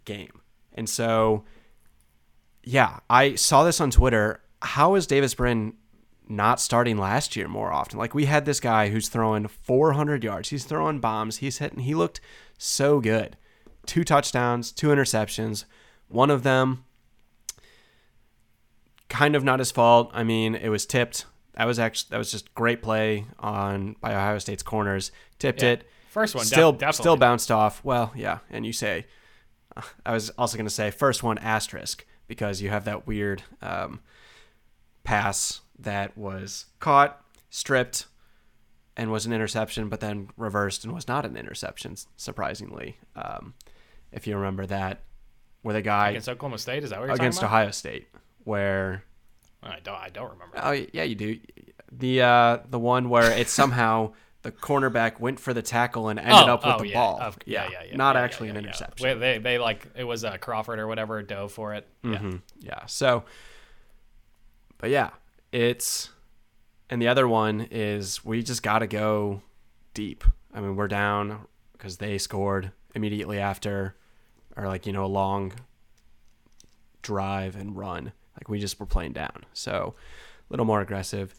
game. And so, yeah, I saw this on Twitter. How is Davis Brin not starting last year more often? Like we had this guy who's throwing 400 yards. He's throwing bombs. He's hitting. He looked so good. Two touchdowns, two interceptions. One of them kind of not his fault. I mean, it was tipped. That was actually that was just great play on by Ohio State's corners. Tipped Yeah. it. First one, still definitely. still bounced off. Well, yeah, and you say I was also going to say first one asterisk because you have that weird um, pass that was caught, stripped, and was an interception, but then reversed and was not an interception. Surprisingly, um, if you remember that, with a guy against Oklahoma State. Is that what you're against talking about? Ohio State, where I don't. I don't remember. Oh yeah, you do. The uh, the one where it (laughs) somehow the cornerback went for the tackle and ended up with the yeah. ball. Of- yeah, yeah, yeah, not actually an interception. Wait, they they like it was uh, Crawford or whatever dove for it. Yeah. Mhm. Yeah. So, but yeah, it's and the other one is we just got to go deep. I mean, we're down because they scored immediately after, or like you know a long drive and run. Like we just were playing down, so a little more aggressive.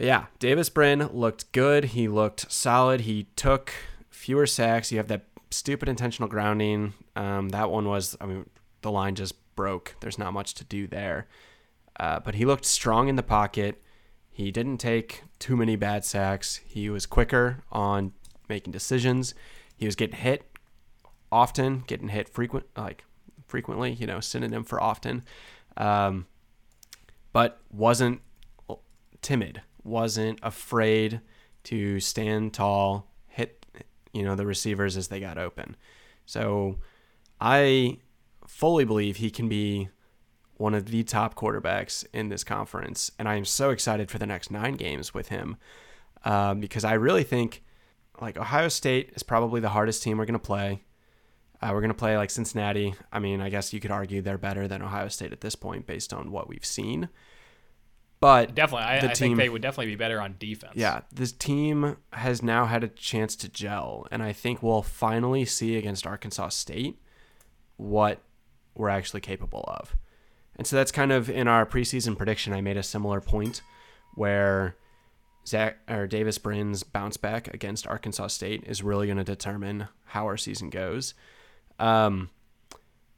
But yeah, Davis Brin looked good. He looked solid. He took fewer sacks. You have that stupid intentional grounding. Um, that one was, I mean, the line just broke. There's not much to do there. Uh, but he looked strong in the pocket. He didn't take too many bad sacks. He was quicker on making decisions. He was getting hit often, getting hit frequent, like frequently, you know, synonym for often. Um, but wasn't timid, wasn't afraid to stand tall, hit, you know, the receivers as they got open. So I fully believe he can be one of the top quarterbacks in this conference. And I am so excited for the next nine games with him um, because I really think like Ohio State is probably the hardest team we're to play. Uh, we're to play like Cincinnati. I mean, I guess you could argue they're better than Ohio State at this point based on what we've seen. But Definitely, I, The I team- think they would definitely be better on defense. yeah, this team has now had a chance to gel, and I think we'll finally see against Arkansas State what we're actually capable of. And so that's kind of in our preseason prediction. I made a similar point where Zach or Davis Brin's bounce back against Arkansas State is really going to determine how our season goes. Um,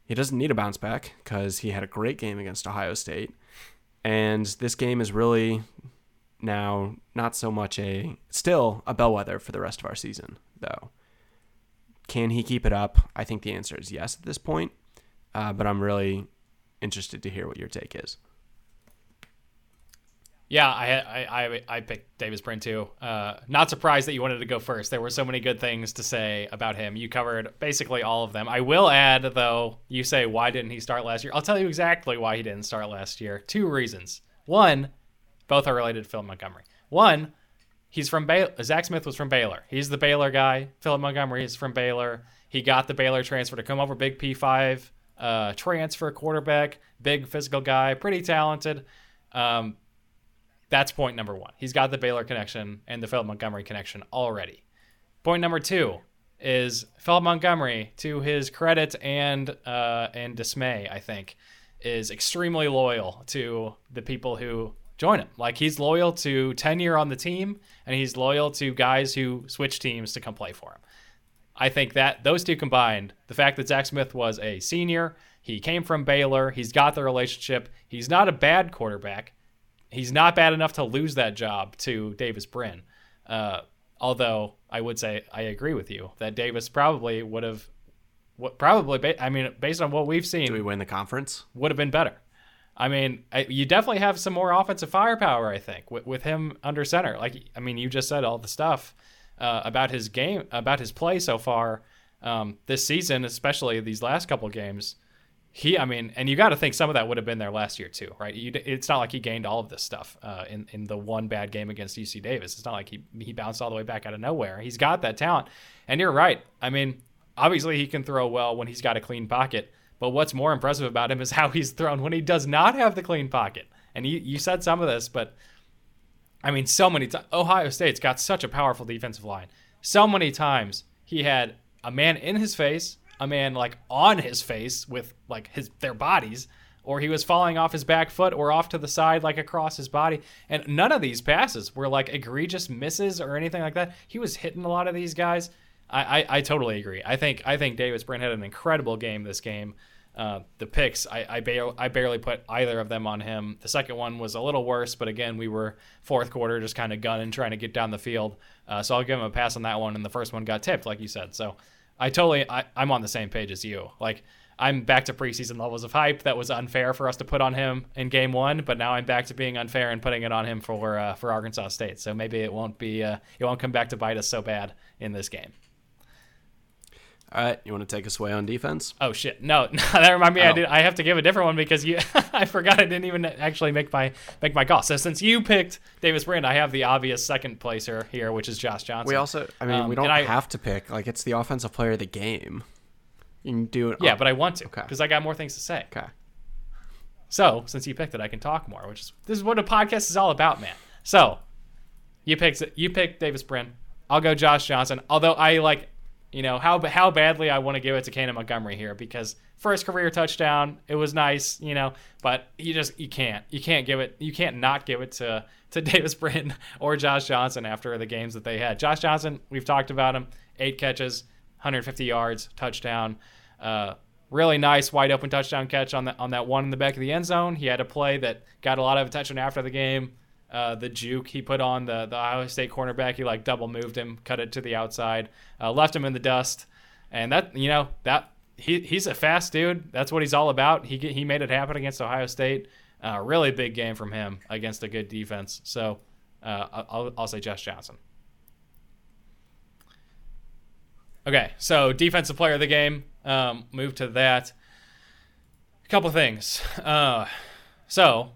he doesn't need a bounce back because he had a great game against Ohio State. And this game is really now not so much a still a bellwether for the rest of our season though. Can he keep it up? I think the answer is yes at this point uh, but i'm really interested to hear what your take is Yeah, I I I, I picked Davis Brin too. Uh, not surprised that you wanted to go first. There were so many good things to say about him. You covered basically all of them. I will add though, you say why didn't he start last year? I'll tell you exactly why he didn't start last year. Two reasons. One, both are related to Phil Montgomery. One, he's from Baylor. Zach Smith was from Baylor. He's the Baylor guy. Philip Montgomery is from Baylor. He got the Baylor transfer to come over, big P5 uh, transfer quarterback, big physical guy, pretty talented. Um, that's point number one. He's got the Baylor connection and the Philip Montgomery connection already. Point number two is Philip Montgomery, to his credit and uh, and dismay, I think, is extremely loyal to the people who join him. Like he's loyal to tenure on the team, and he's loyal to guys who switch teams to come play for him. I think that those two combined, the fact that Zach Smith was a senior, he came from Baylor, he's got the relationship, he's not a bad quarterback. He's not bad enough to lose that job to Davis Brin. Uh, although I would say I agree with you that Davis probably would have, what probably, I mean, based on what we've seen, Do we win the conference? would have been better. I mean, I, you definitely have some more offensive firepower, I think, with, with him under center. Like, I mean, you just said all the stuff uh, about his game, about his play so far um, this season, especially these last couple games. He, I mean, and you got to think some of that would have been there last year too, right? You, it's not like he gained all of this stuff uh, in in the one bad game against UC Davis. It's not like he he bounced all the way back out of nowhere. He's got that talent, and you're right. I mean, obviously he can throw well when he's got a clean pocket. But what's more impressive about him is how he's thrown when he does not have the clean pocket. And you, you said some of this, but I mean, so many times. Ohio State's got such a powerful defensive line. So many times he had a man in his face, a man like on his face with like his their bodies, or he was falling off his back foot or off to the side like across his body. And none of these passes were like egregious misses or anything like that. He was hitting a lot of these guys. I, I, I totally agree. I think I think Davis Brin had an incredible game this game. Uh, the picks, I I, I barely put either of them on him. The second one was a little worse, but again, we were fourth quarter just kind of gunning, trying to get down the field. Uh, so I'll give him a pass on that one. And the first one got tipped, like you said. So I totally, I, I'm on the same page as you. Like I'm back to preseason levels of hype. That was unfair for us to put on him in game one, but now I'm back to being unfair and putting it on him for uh, for Arkansas State. So maybe it won't be, uh, it won't come back to bite us so bad in this game. All right, you want to take us away on defense? Oh shit! No, (laughs) no that reminded me. I Oh. did. I have to give a different one because you. (laughs) I forgot I didn't even actually make my make my call. So since you picked Davis Brin, I have the obvious second placer here, which is Josh Johnson. We also, I mean, Um, we don't I- have to pick. Like, it's the offensive player of the game. You can do it. yeah, on- but I want to Okay. because I got more things to say. okay. So since you picked it, I can talk more, which is this is what a podcast is all about, man. So you picked you picked Davis Brin. I'll go Josh Johnson. Although I like, you know how how badly I want to give it to Cannon Montgomery here because first career touchdown, it was nice, you know, but you just you can't you can't give it you can't not give it to to (laughs) Davis Brin or Josh Johnson after the games that they had. Josh Johnson, we've talked about him, eight catches, 150 yards, touchdown. Uh, really nice wide open touchdown catch on that on that one in the back of the end zone. He had a play that got a lot of attention after the game. Uh, the juke he put on the the Ohio State cornerback, he like double moved him, cut it to the outside, uh, left him in the dust, and that you know that he he's a fast dude. That's what he's all about. He he made it happen against Ohio State. Uh, really big game from him against a good defense. So uh, I'll I'll say Josh Johnson. Okay, so defensive player of the game. Um, move to that. A couple things. Uh, so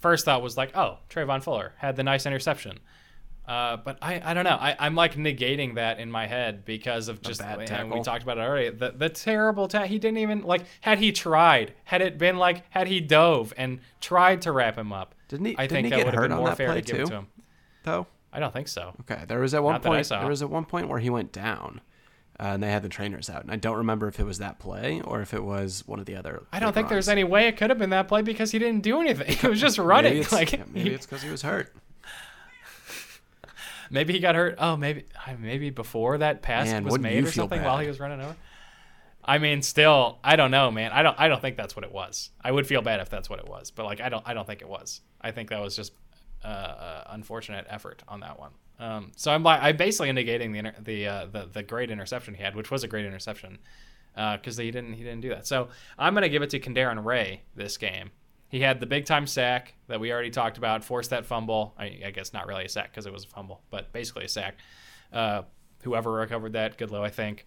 first thought was like, oh, Travon Fuller had the nice interception. Uh, but I, I don't know. I, I'm like negating that in my head because of just and we talked about it already. The the terrible tackle. He didn't even like. Had he tried, had it been like, had he dove and tried to wrap him up, Didn't he- I didn't think he that would have hurt been more fair to play give it too? to him. Though. I don't think so. Okay, there was at one Not point. saw. There was at one point where he went down, uh, and they had the trainers out, and I don't remember if it was that play or if it was one of the other. I don't think there's any way it could have been that play because he didn't do anything. (laughs) He was just running. Maybe it's, like yeah, maybe it's because he was hurt. (laughs) Maybe he got hurt. Oh, maybe maybe before that pass Man, was made or something while he was running over. I mean, still, I don't know, man. I don't I don't think that's what it was. I would feel bad if that's what it was, but like I don't I don't think it was. I think that was just uh, uh, unfortunate effort on that one. Um, so I'm I'm basically negating the inter- the, uh, the the great interception he had, which was a great interception, because he didn't he didn't do that. So I'm gonna give it to Kandarian Ray this game. He had the big time sack that we already talked about, forced that fumble. I, I guess not really a sack because it was a fumble, but basically a sack. Uh, whoever recovered that, Goodlow, I think.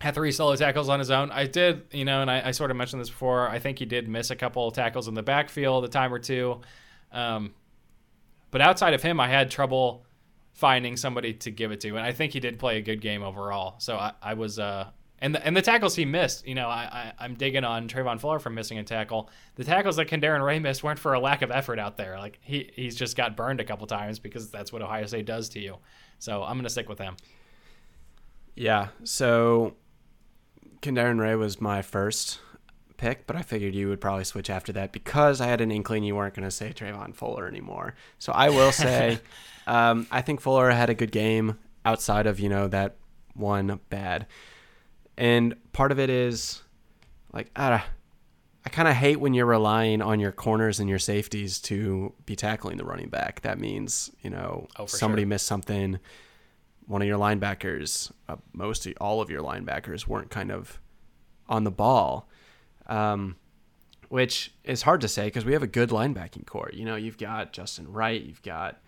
Had three solo tackles on his own. I did, you know, and I, I sort of mentioned this before. I think he did miss a couple of tackles in the backfield a time or two. Um, but outside of him, I had trouble finding somebody to give it to, and I think he did play a good game overall. So I, I was, uh, and the, and the tackles he missed, you know, I, I I'm digging on Travon Fuller for missing a tackle. The tackles that Kandarian Ray missed weren't for a lack of effort out there. Like he he's just got burned a couple times because that's what Ohio State does to you. So I'm gonna stick with him. Yeah. So, Kandarian Ray was my first pick, but I figured you would probably switch after that because I had an inkling you weren't going to say Travon Fuller anymore. So I will say, (laughs) um, I think Fuller had a good game outside of you know that one bad, and part of it is like I, I kind of hate when you're relying on your corners and your safeties to be tackling the running back. That means you know Oh, somebody sure. missed something. One of your linebackers, uh, most all of your linebackers weren't kind of on the ball, um, which is hard to say because we have a good linebacking core. You know, you've got Justin Wright, you've got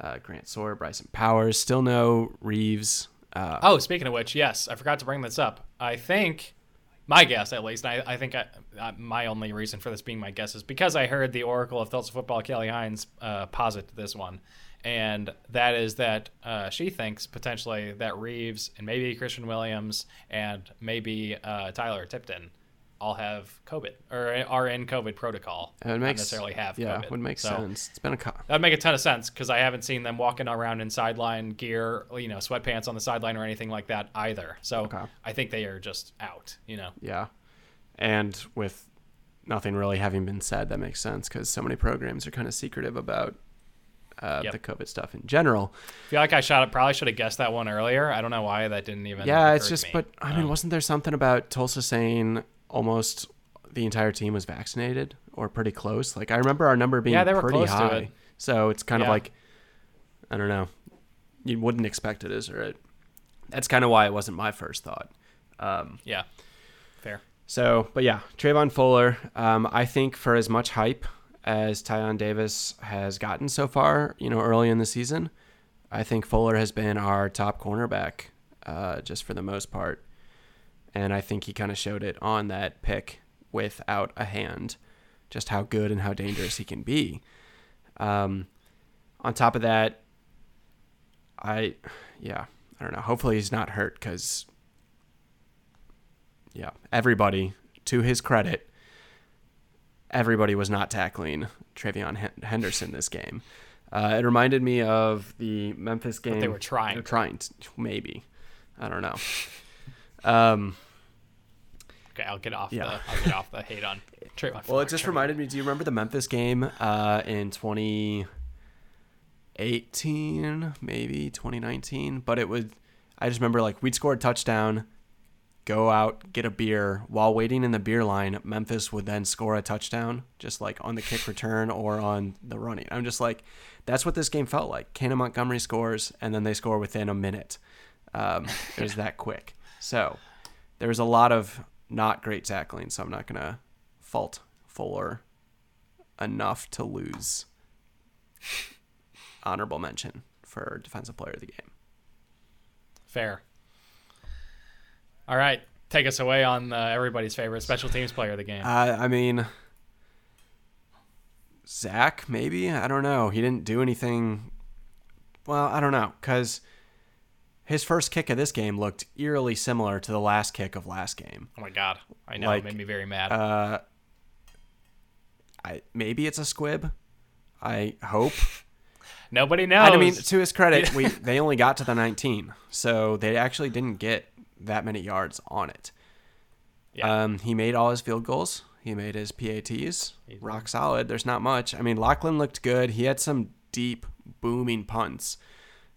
uh, Grant Sawyer, Bryson Powers, still no Reeves. Uh, Oh, speaking of which, yes, I forgot to bring this up. I think my guess, at least, I, I think I, uh, my only reason for this being my guess is because I heard the Oracle of Tulsa football, Kelly Hines, uh, posit this one, and that is that uh, she thinks potentially that Reeves and maybe Christian Williams and maybe uh, Tyler Tipton all have COVID or are in COVID protocol. it not makes necessarily have yeah, COVID. would make So- sense. It's been a co- That'd make a ton of sense because I haven't seen them walking around in sideline gear, you know, sweatpants on the sideline or anything like that either. So Okay. I think they are just out, you know. yeah, and with nothing really having been said, that makes sense because so many programs are kind of secretive about uh, Yep. the COVID stuff in general. I feel like I shot probably should have guessed that one earlier. I don't know why that didn't even. Yeah, it's just, but I mean, Um, wasn't there something about Tulsa saying almost the entire team was vaccinated or pretty close? Like I remember our number being Yeah, they were pretty close to high. it. So it's kind of like I don't know. You wouldn't expect it, is it? That's kind of why it wasn't my first thought. Um, yeah, fair. so, but yeah, Travon Fuller. Um, I think for as much hype as Tyon Davis has gotten so far, you know, early in the season, I think Fuller has been our top cornerback, uh, just for the most part. And I think he kind of showed it on that pick without a hand, just how good and how dangerous he can be. Um, on top of that, I, yeah, I don't know. Hopefully he's not hurt because yeah, everybody, to his credit, everybody was not tackling TreVeyon Henderson this game. Uh, it reminded me of the Memphis game. they were trying. They're trying, to, maybe. I don't know. Um, Okay, I'll get off Yeah. the I'll get off the hate on well, it just reminded me. Do you remember the Memphis game uh, in 2018, maybe 2019? But it would. I just remember like we'd score a touchdown, go out, get a beer. While waiting in the beer line, Memphis would then score a touchdown, just like on the kick return or on the running. I'm just like, that's what this game felt like. Cannon Montgomery scores, and then they score within a minute. Um, it was (laughs) that quick. So there was a lot of not great tackling, so I'm not gonna fault Fuller enough to lose honorable mention for defensive player of the game. Fair. All right, take us away on uh, everybody's favorite special teams player of the game. Uh, I mean, Zach, maybe I don't know. He didn't do anything. Well, I don't know because his first kick of this game looked eerily similar to the last kick of last game. oh my god, I know like, it made me very mad. Uh, I maybe it's a squib. I hope. (laughs) Nobody knows. I mean, to his credit, (laughs) we they only got to the 19, so they actually didn't get that many yards on it. Yeah. Um, he made all his field goals. He made his PATs. Rock solid. There's not much. I mean, Lachlan looked good. He had some deep, booming punts,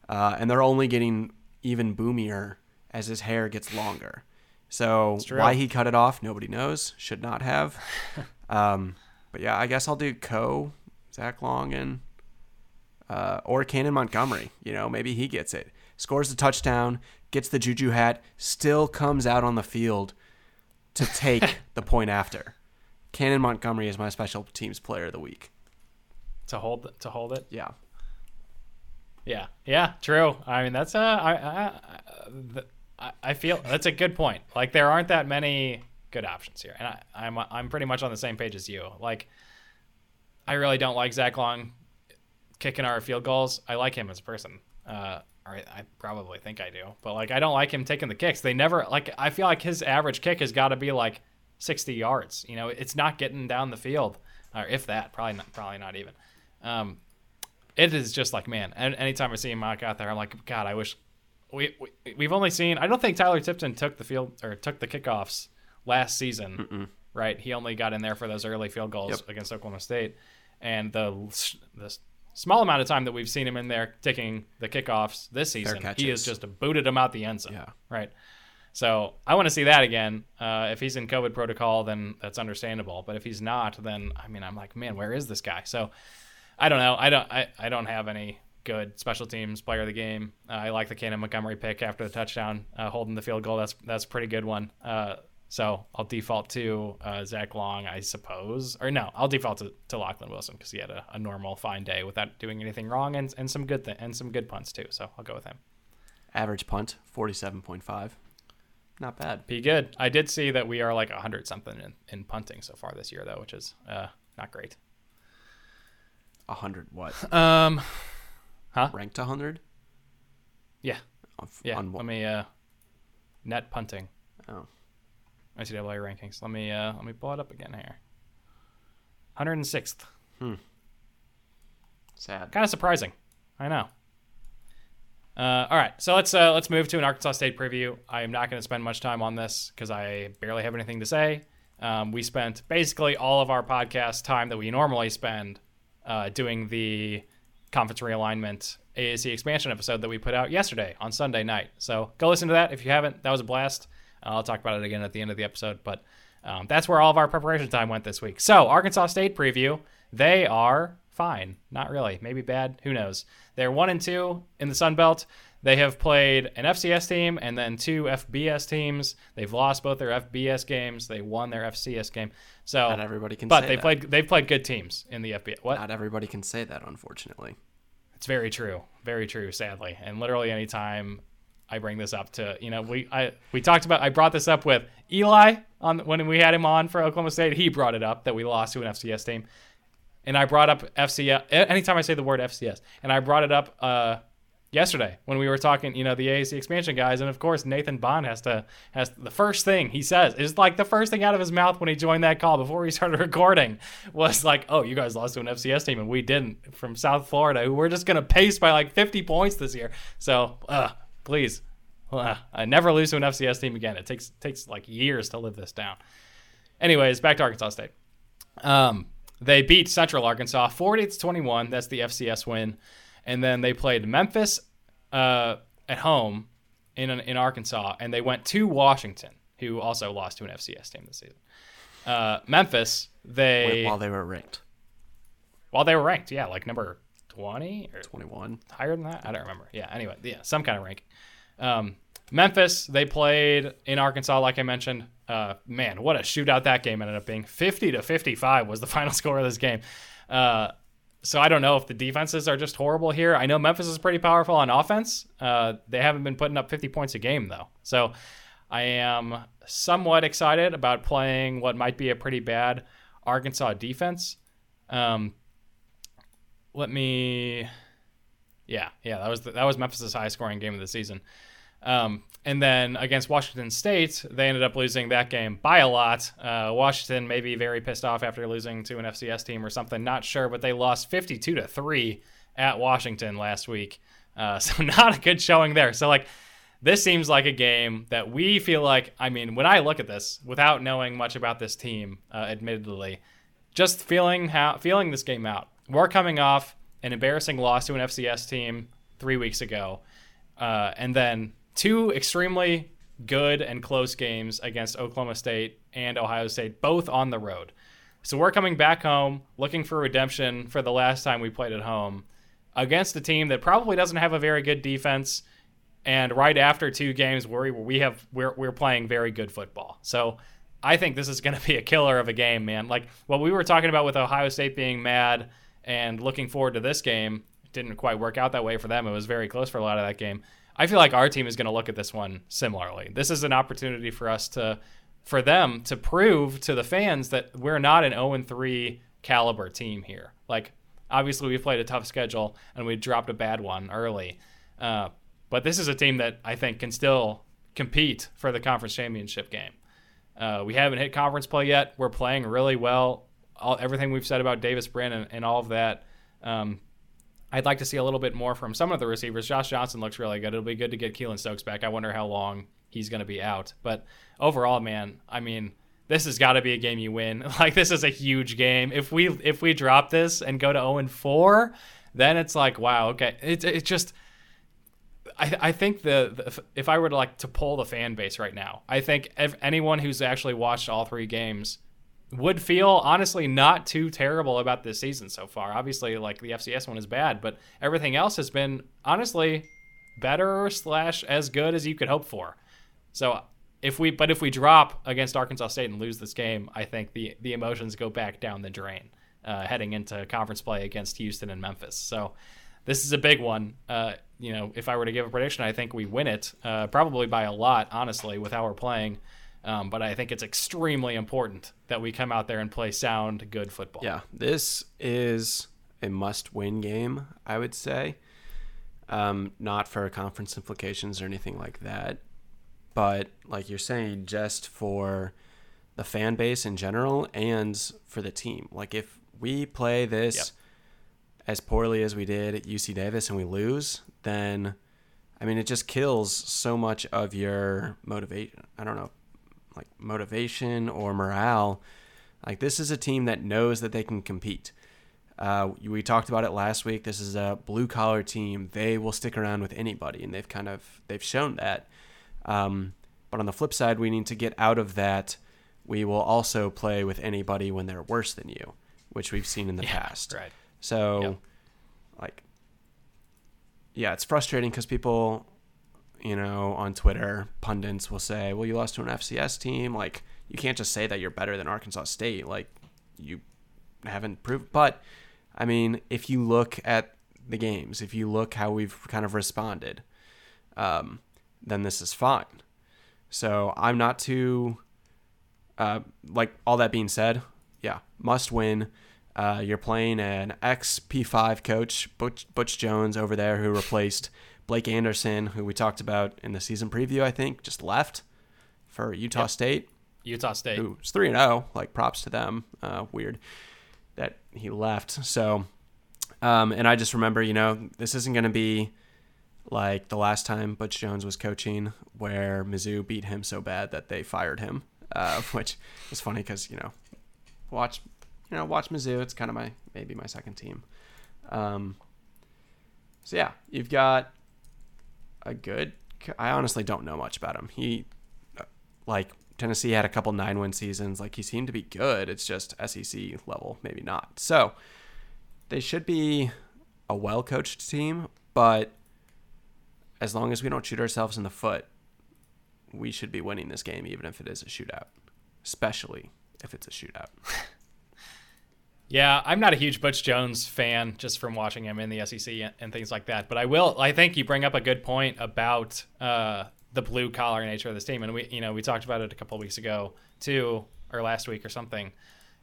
uh, and they're only getting even boomier as his hair gets longer. So why he cut it off, nobody knows. Should not have. (laughs) um, but yeah, I guess I'll do Co, Zach Long, and uh, or Cannon Montgomery. You know, maybe he gets it, scores the touchdown, gets the juju hat, still comes out on the field to take (laughs) the point after. Cannon Montgomery is my special teams player of the week. to hold to hold it. Yeah. Yeah, yeah, true. I mean, that's uh, I, I- I feel that's a good point. Like, there aren't that many good options here, and I, I'm I'm pretty much on the same page as you. Like, I really don't like Zach Long kicking our field goals. I like him as a person. Uh, or I, I probably think I do, but like, I don't like him taking the kicks. They never like. I feel like his average kick has got to be like 60 yards. You know, it's not getting down the field, or if that, probably not, probably not even. Um, it is just like man. And anytime I see him out there, I'm like, God, I wish we, we we've only seen. I don't think Tyler Tipton took the field or took the kickoffs last season. right? He only got in there for those early field goals Yep. against Oklahoma State, and the the small amount of time that we've seen him in there taking the kickoffs this season, he has just booted him out the end zone. Yeah. Right. So I want to see that again. Uh, if he's in COVID protocol, then that's understandable. But if he's not, then I mean, I'm like, man, where is this guy? So I don't know. I don't. I, I don't have any good special teams player of the game. Uh, I like the Cannon Montgomery pick after the touchdown, uh, holding the field goal. That's that's a pretty good one. Uh, so I'll default to uh, Zach Long, I suppose, or no, I'll default to, to Lachlan Wilson because he had a, a normal fine day without doing anything wrong and, and some good th- and some good punts too. So I'll go with him. Average punt, 47.5. Not bad. Be good. I did see that we are like hundred something in, in punting so far this year though, which is uh, not great. 100 what? Um, huh? Ranked 100? Yeah, yeah. On what? Let me uh, net punting. Oh. NCAA rankings. Let me uh, let me pull it up again here. 106th. Hmm. Sad. Kind of surprising. I know. Uh, all right, so let's uh, let's move to an Arkansas State preview. I am not going to spend much time on this because I barely have anything to say. Um, we spent basically all of our podcast time that we normally spend uh, doing the conference realignment AAC expansion episode that we put out yesterday on Sunday night. So go listen to that if you haven't. That was a blast. Uh, I'll talk about it again at the end of the episode, but um, that's where all of our preparation time went this week. So Arkansas State preview. They are fine, not really, maybe bad. Who knows? They're one and two in the Sun Belt. They have played an FCS team and then two FBS teams. They've lost both their FBS games. They won their FCS game. So, Not everybody can but say they that. played. They've played good teams in the FBS. What? Not everybody can say that, unfortunately. It's very true. Very true, sadly. And literally anytime I bring this up to, you know, we I we talked about I brought this up with Eli on when we had him on for Oklahoma State. He brought it up that we lost to an FCS team. And I brought up FCS anytime I say the word FCS. And I brought it up uh yesterday when we were talking, you know, the AAC expansion guys, and of course Nathan Bond has to has the first thing he says is like the first thing out of his mouth when he joined that call before we started (laughs) recording was like, "Oh, you guys lost to an FCS team and we didn't from South Florida, who we're just gonna pace by like 50 points this year." So, uh, please, uh, I never lose to an FCS team again. It takes takes like years to live this down. Anyways, back to Arkansas State. Um, they beat Central Arkansas 48 to 21. That's the FCS win. And then they played Memphis uh, at home in in Arkansas, and they went to Washington, who also lost to an FCS team this season. Uh, Memphis, they Wait, while they were ranked. while they were ranked, yeah, like number 20 or 21. higher than that. I don't remember. Yeah. Anyway, yeah, some kind of rank. Um, Memphis, they played in Arkansas, like I mentioned. Uh, man, what a shootout that game ended up being. 50 to 55 was the (laughs) final score of this game. Uh, so I don't know if the defenses are just horrible here. I know Memphis is pretty powerful on offense. Uh, they haven't been putting up 50 points a game though. So I am somewhat excited about playing what might be a pretty bad Arkansas defense. Um, let me yeah, yeah, that was the, that was Memphis' highest scoring game of the season. Um, and then against Washington State, they ended up losing that game by a lot. Uh, Washington may be very pissed off after losing to an FCS team or something, not sure, but they lost 52 to three at Washington last week. Uh, (laughs) so not a good showing there. So like this seems like a game that we feel like. I mean, when I look at this without knowing much about this team, uh, admittedly, just feeling how feeling this game out. We're coming off an embarrassing loss to an FCS team three weeks ago, uh, and then two extremely good and close games against Oklahoma State and Ohio State, both on the road. So we're coming back home, looking for redemption for the last time we played at home against a team that probably doesn't have a very good defense. And right after two games where we have we're we're playing very good football. So I think this is going to be a killer of a game, man. Like what we were talking about with Ohio State being mad and looking forward to this game didn't quite work out that way for them. It was very close for a lot of that game. I feel like our team is going to look at this one similarly. This is an opportunity for us to, for them to prove to the fans that we're not an 0 3 caliber team here. Like, obviously, we played a tough schedule and we dropped a bad one early. Uh, but this is a team that I think can still compete for the conference championship game. Uh, we haven't hit conference play yet. We're playing really well. All, everything we've said about Davis Brin and, and all of that. Um, I'd like to see a little bit more from some of the receivers. Josh Johnson looks really good. It'll be good to get Keylon Stokes back. I wonder how long he's going to be out. But overall, man, I mean, this has got to be a game you win. (laughs) Like this is a huge game. If we if we drop this and go to 0 and 4, then it's like wow, okay. It's it's just I, I think the, the if I were to like to pull the fan base right now, I think anyone who's actually watched all three games would feel honestly not too terrible about this season so far. Obviously, like the FCS one is bad, but everything else has been honestly better slash as good as you could hope for. So if we but if we drop against Arkansas State and lose this game, I think the the emotions go back down the drain uh, heading into conference play against Houston and Memphis. So this is a big one. Uh, you know, if I were to give a prediction, I think we win it, uh, probably by a lot, honestly, with how we're playing. Um, but I think it's extremely important that we come out there and play sound, good football. Yeah, this is a must-win game, I would say. Um, not for conference implications or anything like that, but like you're saying, just for the fan base in general and for the team. Like if we play this yep. as poorly as we did at UC Davis and we lose, then I mean it just kills so much of your motivation. I don't know like motivation or morale. Like this is a team that knows that they can compete. Uh, we talked about it last week. This is a blue collar team. They will stick around with anybody, and they've kind of they've shown that. Um, but on the flip side, we need to get out of that. We will also play with anybody when they're worse than you, which we've seen in the yeah, past. Right. So, yep. like, yeah, it's frustrating because people you know, on Twitter, pundits will say, "Well, you lost to an FCS team. Like, you can't just say that you're better than Arkansas State. Like, you haven't proved." But I mean, if you look at the games, if you look how we've kind of responded, um, then this is fine. So I'm not too uh, like all that being said, yeah, must win. Uh, you're playing an ex P5 coach, Butch, Butch Jones over there, who replaced Blake Anderson, who we talked about in the season preview, I think, just left for Utah yep. State. Utah State. Who's 3 and 0. Like, props to them. Uh, weird that he left. So, um, and I just remember, you know, this isn't going to be like the last time Butch Jones was coaching, where Mizzou beat him so bad that they fired him, uh, (laughs) which is funny because, you know, watch, you know, watch Mizzou. It's kind of my, maybe my second team. Um, so, yeah, you've got a good. I honestly don't know much about him. He, uh, like Tennessee had a couple nine win seasons. Like he seemed to be good. It's just SEC level, maybe not. So they should be a well coached team, but as long as we don't shoot ourselves in the foot, we should be winning this game, even if it is a shootout, especially if it's a shootout. (laughs) Yeah, I'm not a huge Butch Jones fan just from watching him in the SEC and, things like that. But I will. I think you bring up a good point about uh, the blue collar nature of this team, and we, you know, we talked about it a couple weeks ago too, or last week or something.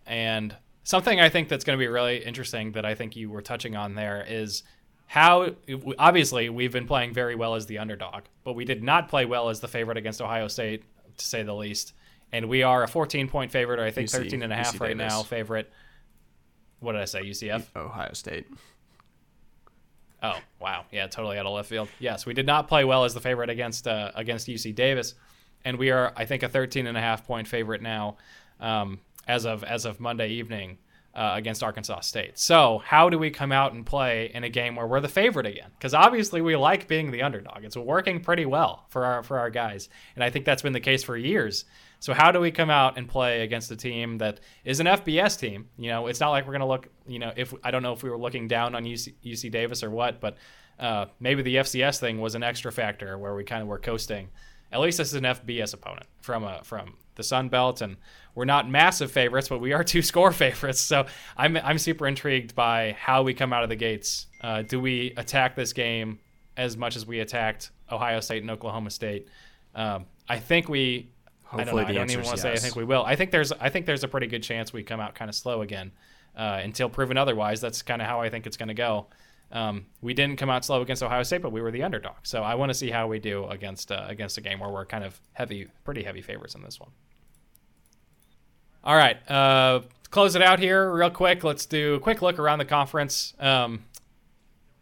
And something I think that's going to be really interesting that I think you were touching on there is how obviously we've been playing very well as the underdog, but we did not play well as the favorite against Ohio State, to say the least. And we are a 14 point favorite, or I think UC, 13 and a half UC right Davis. now favorite what did I say? UCF? Ohio State. Oh wow, yeah, totally out of left field. Yes, we did not play well as the favorite against uh, against UC Davis, and we are I think a 13 and a half point favorite now, um, as of as of Monday evening uh, against Arkansas State. So how do we come out and play in a game where we're the favorite again? Because obviously we like being the underdog. It's working pretty well for our for our guys, and I think that's been the case for years. So how do we come out and play against a team that is an FBS team? You know, it's not like we're going to look. You know, if I don't know if we were looking down on UC, UC Davis or what, but uh, maybe the FCS thing was an extra factor where we kind of were coasting. At least this is an FBS opponent from a from the Sun Belt, and we're not massive favorites, but we are (laughs) two score favorites. So I'm I'm super intrigued by how we come out of the gates. Uh, do we attack this game as much as we attacked Ohio State and Oklahoma State? Um, I think we Hopefully, I don't, know. I don't even want to yes. say I think we will. I think there's I think there's a pretty good chance we come out kind of slow again uh, until proven otherwise. That's kind of how I think it's going to go. Um, we didn't come out slow against Ohio State, but we were the underdog. So I want to see how we do against uh, against a game where we're kind of heavy, pretty heavy favorites in this one. All right, uh, close it out here real quick. Let's do a quick look around the conference. Um,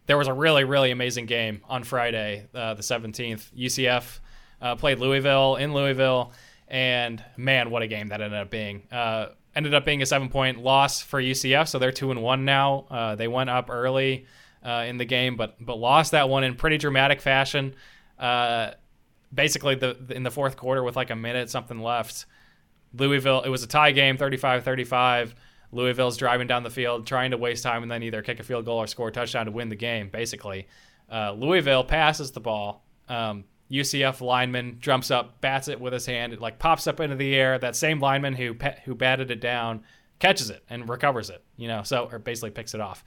there was a really really amazing game on Friday, uh, the 17th. UCF uh, played Louisville in Louisville And man, what a game that ended up being. Uh, ended up being a seven point loss for UCF, so they're two and one now. Uh, they went up early uh, in the game, but but lost that one in pretty dramatic fashion. Uh, basically, the in the fourth quarter with like a minute something left, Louisville. It was a tie game, 35-35. Louisville's driving down the field, trying to waste time, and then either kick a field goal or score a touchdown to win the game. Basically, uh, Louisville passes the ball. Um, UCF lineman jumps up, bats it with his hand. It like pops up into the air. That same lineman who who batted it down catches it and recovers it. You know, so or basically picks it off.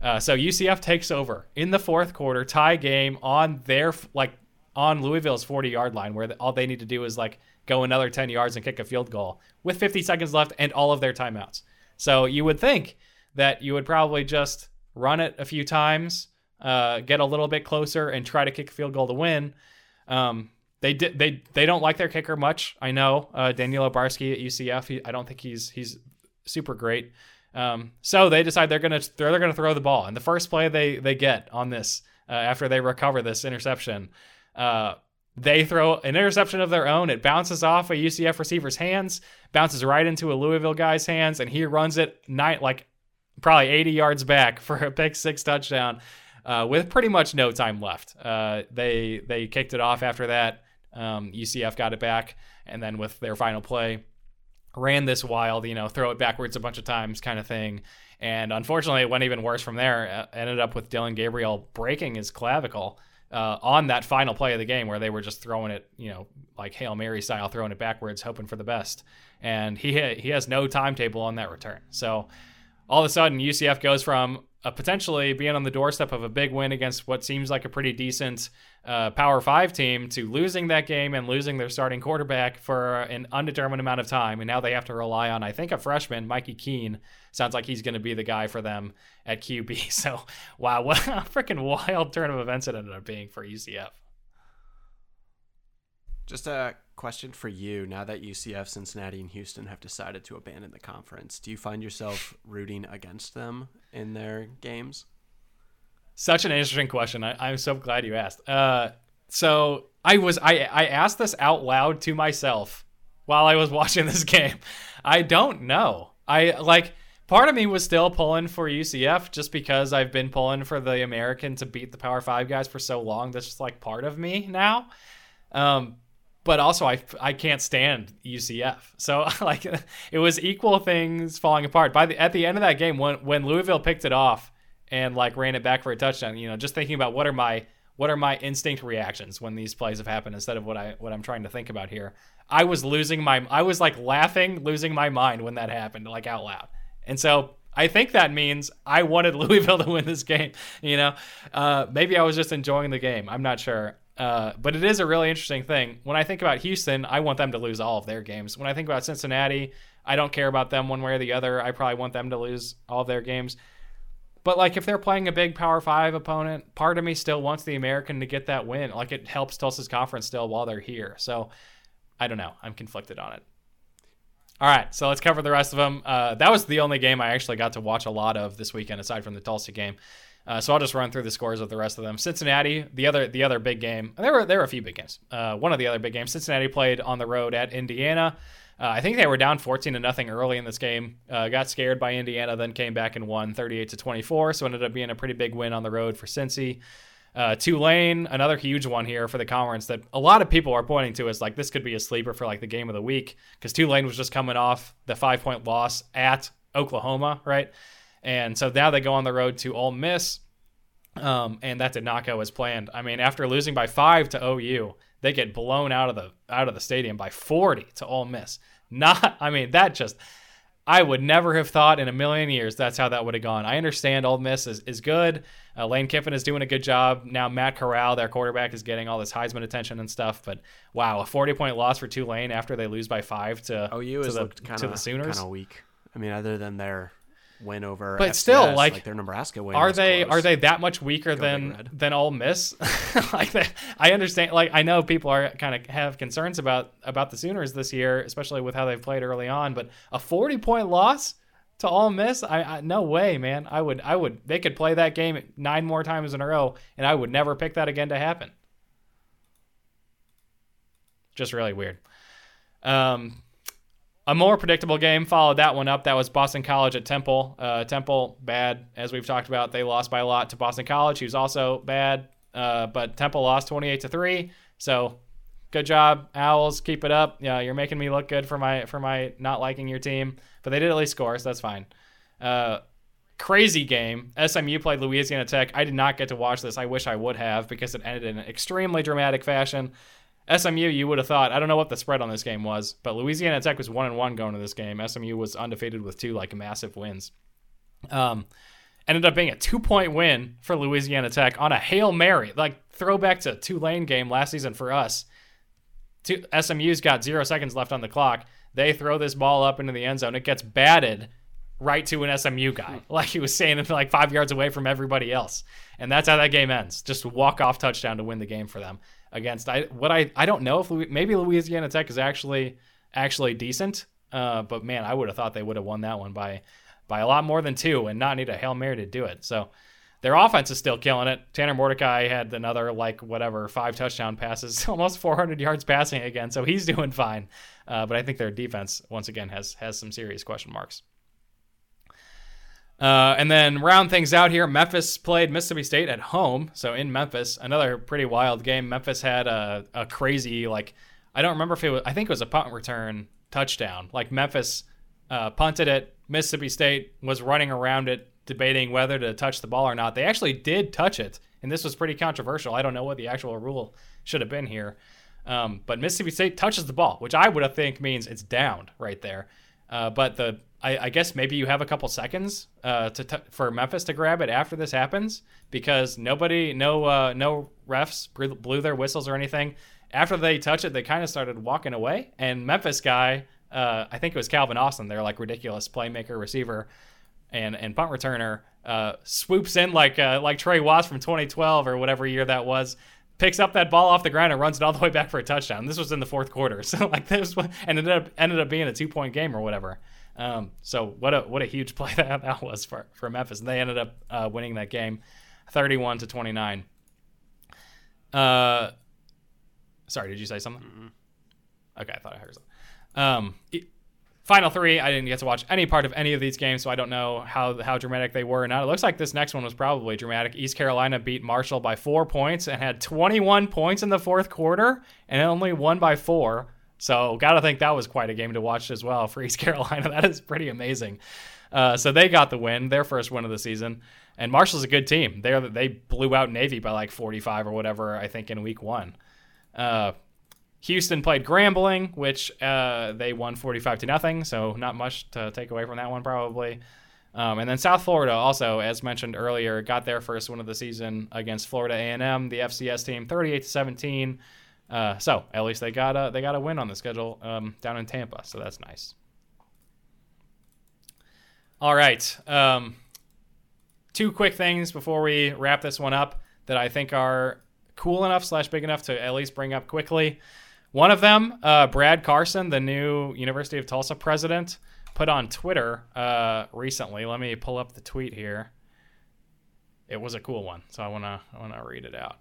Uh, so UCF takes over in the fourth quarter, tie game on their like on Louisville's 40 yard line, where all they need to do is like go another 10 yards and kick a field goal with 50 seconds left and all of their timeouts. So you would think that you would probably just run it a few times, uh, get a little bit closer, and try to kick a field goal to win. Um, they did. They they don't like their kicker much. I know uh, Daniel Obarski at UCF. He, I don't think he's he's super great. Um, so they decide they're gonna they're, they're gonna throw the ball. And the first play they they get on this uh, after they recover this interception, uh, they throw an interception of their own. It bounces off a UCF receiver's hands, bounces right into a Louisville guy's hands, and he runs it nine like probably 80 yards back (laughs) for a pick six touchdown uh, with pretty much no time left. Uh, they they kicked it off after that. Um, UCF got it back, and then with their final play, ran this wild, you know, throw it backwards a bunch of times kind of thing. And unfortunately, it went even worse from there. Uh, ended up with Dillon Gabriel breaking his clavicle uh, on that final play of the game where they were just throwing it, you know, like Hail Mary style, throwing it backwards, hoping for the best. And he he has no timetable on that return. So all of a sudden, UCF goes from uh, potentially being on the doorstep of a big win against what seems like a pretty decent uh, Power Five team to losing that game and losing their starting quarterback for an undetermined amount of time. And now they have to rely on, I think, a freshman, Mikey Keene. Sounds like he's going to be the guy for them at QB. (laughs) So, wow, what a freaking wild turn of events it ended up being for UCF. Just a question for you. Now that UCF, Cincinnati, and Houston have decided to abandon the conference, do you find yourself rooting against them in their games? Such an interesting question. I, am so glad you asked. Uh, so I was I I asked this out loud to myself while I was (laughs) watching this game. I don't know. I like part of me was still pulling for UCF just because I've been pulling for the American to beat the Power Five guys for so long. That's just like part of me now. Um, but also I, I can't stand UCF. So (laughs) like it was equal things falling apart. By the at the end of that game when when Louisville picked it off and like ran it back for a touchdown, you know, just thinking about what are my what are my instinct reactions when these plays have happened instead of what I what I'm trying to think about here. I was losing my I was like laughing, losing my mind when that happened like out loud. And so I think that means I wanted (laughs) Louisville to win this game. You know, uh, maybe I was just enjoying the game. I'm not sure. Uh, but it is a really interesting thing. When I think about Houston, I want them to lose all of their games. When I think about Cincinnati, I don't care about them one way or the other. I probably want them to lose all of their games. But like if they're playing a big Power Five opponent, part of me still wants the American to get that win. Like it helps Tulsa's conference still while they're here. So I don't know. I'm conflicted on it. All right, so let's cover the rest of them. Uh, that was the only game I actually got to watch a lot of this weekend, aside from the Tulsa game. Uh, so I'll just run through the scores of the rest of them. Cincinnati, the other the other big game. There were there were a few big games. Uh, one of the other big games. Cincinnati played on the road at Indiana. Uh, I think they were down 14 to nothing early in this game. Uh, got scared by Indiana, then came back and won 38 to 24. So ended up being a pretty big win on the road for Cincy. Uh, Tulane, another huge one here for the conference that a lot of people are pointing to as like this could be a sleeper for like the game of the week because Tulane was just coming off the five point loss at Oklahoma, right? And so now they go on the road to Ole Miss, um, and that did not go as planned. I mean, after losing by five to OU, they get blown out of the out of the stadium by 40 to Ole Miss. Not, I mean, that just I would never have thought in a million years that's how that would have gone. I understand Ole Miss is, is good. Uh, Lane Kiffin is doing a good job. Now Matt Corral, their quarterback, is getting all this Heisman attention and stuff. But wow, a 40 point loss for Tulane after they lose by five to, OU to, the, kinda, to the Sooners. Kind of weak. I mean, other than their win over. But FCS, still, like, like, their Nebraska win. Are they close. are they that much weaker Go than than Ole Miss? (laughs) like that, I understand. Like I know people are kind of have concerns about about the Sooners this year, especially with how they've played early on. But a forty point loss to Ole Miss, I, I no way, man. I would I would they could play that game nine more times in a row, and I would never pick that again to happen. Just really weird. Um, a more predictable game followed that one up. That was Boston College at Temple. Uh, Temple bad, as we've talked about. They lost by a lot to Boston College, who's also bad. Uh, but Temple lost 28 to three. So good job, Owls. Keep it up. Yeah, you're making me look good for my for my not liking your team. But they did at least score, so that's fine. Uh, crazy game. SMU played Louisiana Tech. I did not get to watch this. I wish I would have because it ended in an extremely dramatic fashion. SMU, you would have thought. I don't know what the spread on this game was, but Louisiana Tech was one and one going to this game. SMU was undefeated with two like massive wins. Um, ended up being a two point win for Louisiana Tech on a hail mary, like throwback to Tulane game last season for us. Two, SMU's got zero seconds left on the clock. They throw this ball up into the end zone. It gets batted right to an SMU guy, like he was saying (laughs) like five yards away from everybody else, and that's how that game ends. Just walk off touchdown to win the game for them against I what I I don't know if maybe Louisiana Tech is actually actually decent, uh, but man, I would have thought they would have won that one by by a lot more than two and not need a hail mary to do it. So their offense is still killing it. Tanner Mordecai had another like whatever five touchdown passes, (laughs) almost 400 yards passing again, so he's doing fine. Uh, but I think their defense once again has has some serious question marks. Uh, and then round things out here, Memphis played Mississippi State at home. So in Memphis, another pretty wild game. Memphis had a, a crazy, like, I don't remember if it was, I think it was a punt return touchdown. Like Memphis uh, punted it. Mississippi State was running around it, debating whether to touch the ball or not. They actually did touch it. And this was pretty controversial. I don't know what the actual rule should have been here. Um, but Mississippi State touches the ball, which I would have think means it's downed right there. Uh, but the I, I, guess maybe you have a couple seconds uh, to t- for Memphis to grab it after this happens because nobody, no, uh, no refs blew their whistles or anything. After they touch it, they kind of started walking away. And Memphis guy, uh, I think it was Calvin Austin, their like ridiculous playmaker, receiver, and and punt returner, uh, swoops in like uh, like Trey Watts from 2012 or whatever year that was picks up that ball off the ground and runs it all the way back for a touchdown. This was in the fourth quarter, (laughs) so like this and it ended up ended up being a two point game or whatever. Um, so what a what a huge (laughs) play that, that was for, for Memphis. And they ended up uh, winning that game, thirty one to twenty nine. Uh, sorry, did you say something? Mm-hmm. Okay, I thought I heard something. Um, final three, I didn't get to watch any part of any of these games, so I don't know how how dramatic they were. Now it looks like this next one was probably dramatic. East Carolina beat Marshall by four points and had 21 points in the fourth quarter, and only won by four. So, got to think that was quite a game to watch as well for (laughs) East Carolina. That is pretty amazing. Uh, so they got the win, their first win of the season. And Marshall's a good team. They they blew out Navy by like 45 or whatever, I think, in week one. Uh, Houston played Grambling, which uh, they won 45 to nothing. So not much to take away from that one, probably. Um, and then South Florida also, as mentioned earlier, got their first win of the season against Florida A&M, the FCS team, 38 to 17. Uh, so at least they got a they got a win on the schedule um, down in Tampa, so that's nice. All right, um, two quick things before we wrap this one up that I think are cool enough slash big enough to at least bring up quickly. One of them, uh, Brad Carson, the new University of Tulsa president, put on Twitter uh, recently. Let me pull up the tweet here. It was a cool one, so I wanna I wanna read it out.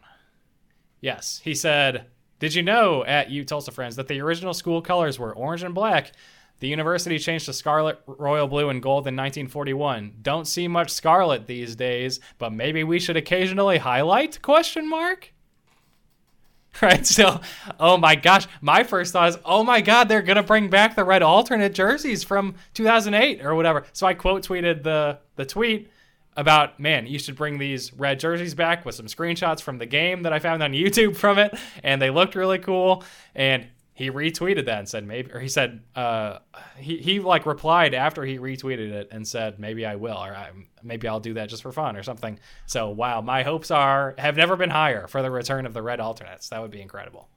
Yes, he said. Did you know at U Tulsa Friends that the original school colors were orange and black? The university changed to scarlet, royal blue, and gold in 1941. Don't see much scarlet these days, but maybe we should occasionally highlight? Question mark. (laughs) Right. So, oh my gosh, my first thought is, oh my god, they're gonna bring back the red alternate jerseys from 2008 or whatever. So I quote tweeted the the tweet about man, you should bring these red jerseys back with some screenshots from the game that I found on (laughs) YouTube from it, and they looked really cool. And he retweeted that and said maybe, or he said uh, he he like replied after he retweeted it and said maybe I will, or maybe I'll do that just for fun or something. So wow, my hopes are have never been higher for the return of the red alternates. That would be incredible.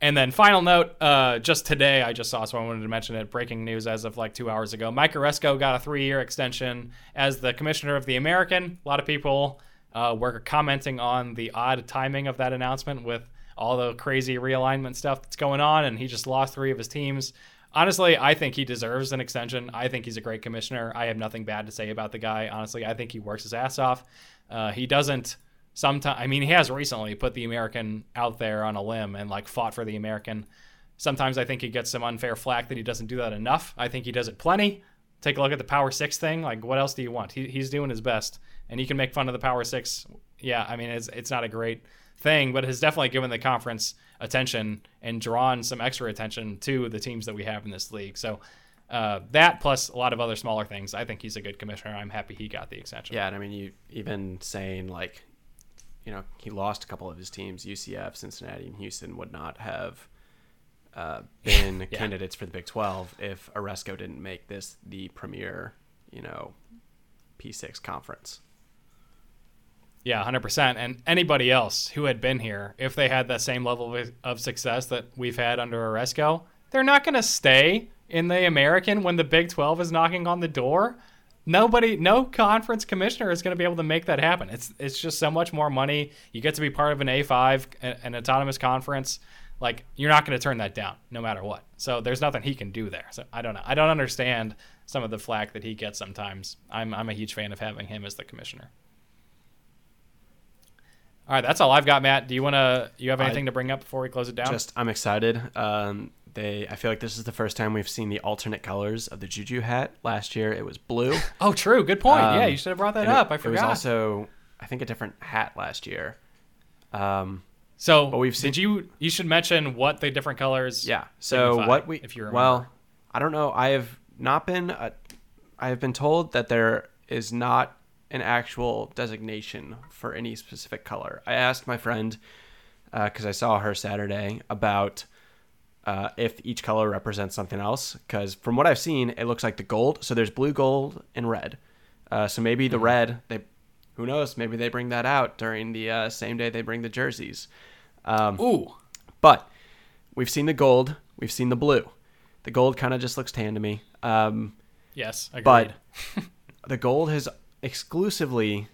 And then final note, uh, just today I just saw, so I wanted to mention it. Breaking news as of like two hours ago. Mike Aresco got a three-year extension as the commissioner of the American. A lot of people uh, were commenting on the odd timing of that announcement with all the crazy realignment stuff that's going on, and he just lost three of his teams. Honestly, I think he deserves an extension. I think he's a great commissioner. I have nothing bad to say about the guy. Honestly, I think he works his ass off. Uh, he doesn't sometimes I mean he has recently put the American out there on a limb and like fought for the American. Sometimes I think he gets some unfair flack that he doesn't do that enough. I think he does it plenty. Take a look at the Power Six thing. Like, what else do you want? He, he's doing his best, and he can make fun of the Power Six. Yeah, I mean, it's it's not a great thing, but has definitely given the conference attention and drawn some extra attention to the teams that we have in this league. So uh, that plus a lot of other smaller things, I think he's a good commissioner. I'm happy he got the extension. Yeah, and I mean, you even saying like, you know, he lost a couple of his teams, UCF, Cincinnati, and Houston would not have uh, (laughs) been yeah. candidates for the Big 12 if Aresco didn't make this the premier, you know, P6 conference. Yeah, 100%. And anybody else who had been here, if they had that same level of success that we've had under Aresco, they're not going to stay in the American when the Big 12 is knocking on the door. Nobody, no conference commissioner is going to be able to make that happen. It's it's just so much more money. You get to be part of an A5, an autonomous conference. Like you're not going to turn that down, no matter what. So there's nothing he can do there. So I don't know. I don't understand some of the flack that he gets sometimes. I'm I'm a huge fan of having him as the commissioner. All right, that's all I've got, Matt. Do you want to? You have anything I, to bring up before we close it down? Just, I'm excited. Um, they, I feel like this is the first time we've seen the alternate colors of the Juju hat. Last year it was blue. (gasps) oh, true. Good point. Um, yeah, you should have brought that up. It, I forgot. It was also, I think, a different hat last year. Um, so, but we've seen. Did you? You should mention what the different colors. Yeah. So what we? If you remember. Well, I don't know. I have not been. Uh, I have been told that there is not an actual designation for any specific color. I asked my friend because uh, I saw her Saturday about uh, if each color represents something else. Because from what I've seen, it looks like the gold. So there's blue, gold, and red. Uh, so maybe the mm-hmm. red, they, who knows? Maybe they bring that out during the uh, same day they bring the jerseys. Um, Ooh. But we've seen the gold, we've seen the blue. The gold kind of just looks tan to me. Um, yes, agreed. But (laughs) the gold has exclusively,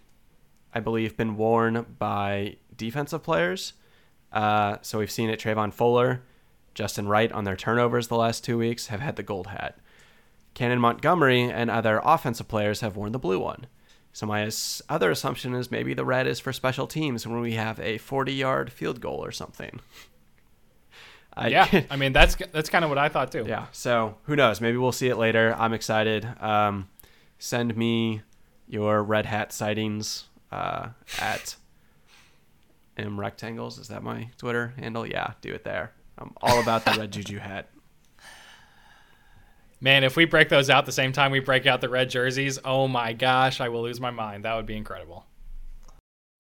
I believe, been worn by defensive players. Uh, so we've seen it Travon Fuller, Justin Wright on their turnovers the last two weeks have had the gold hat. Cannon Montgomery and other offensive players have worn the blue one. So my other assumption is maybe the red is for special teams when we have a 40-yard field goal or something. I, yeah, (laughs) I mean that's that's kind of what I thought too. Yeah, so who knows? Maybe we'll see it later. I'm excited. Um, send me your red hat sightings uh, at m rectangles. Is that my Twitter handle? Yeah, do it there. I'm all about the red juju hat. (laughs) Man, if we break those out the same time we break out the red jerseys, oh my gosh, I will lose my mind. That would be incredible.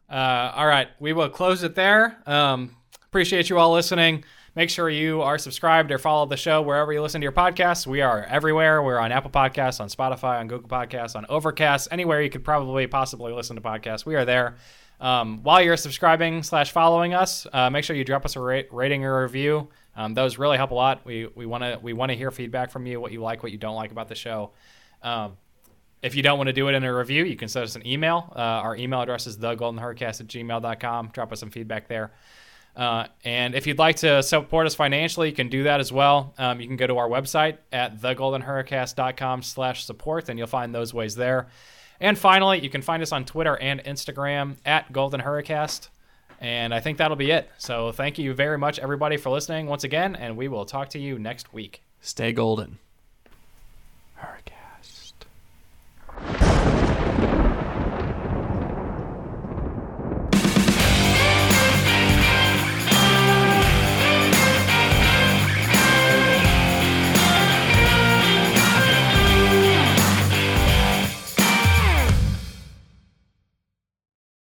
Uh, all right, we will close it there. Um, appreciate you all listening. Make sure you are subscribed or follow the show wherever you listen to your podcasts. We are everywhere. We're on Apple Podcasts, on Spotify, on Google Podcasts, on Overcast, anywhere you could probably possibly listen to podcasts. We are there. Um, while you're subscribing slash following us, uh, make sure you drop us a rating or review. Um, those really help a lot. We we want to we want to hear feedback from you, what you like, what you don't like about the show. Um, if you don't want to do it in a review, you can send us an email. Uh, our email address is thegoldenhurricast at gmail.com. Drop us some feedback there. Uh, and if you'd like to support us financially, you can do that as well. Um, you can go to our website at thegoldenhurricast.com slash support, and you'll find those ways there. And finally, you can find us on Twitter and Instagram at Golden Hurricast. And I think that'll be it. So thank you very much, everybody, for listening once again, and we will talk to you next week. Stay golden. Hurricane.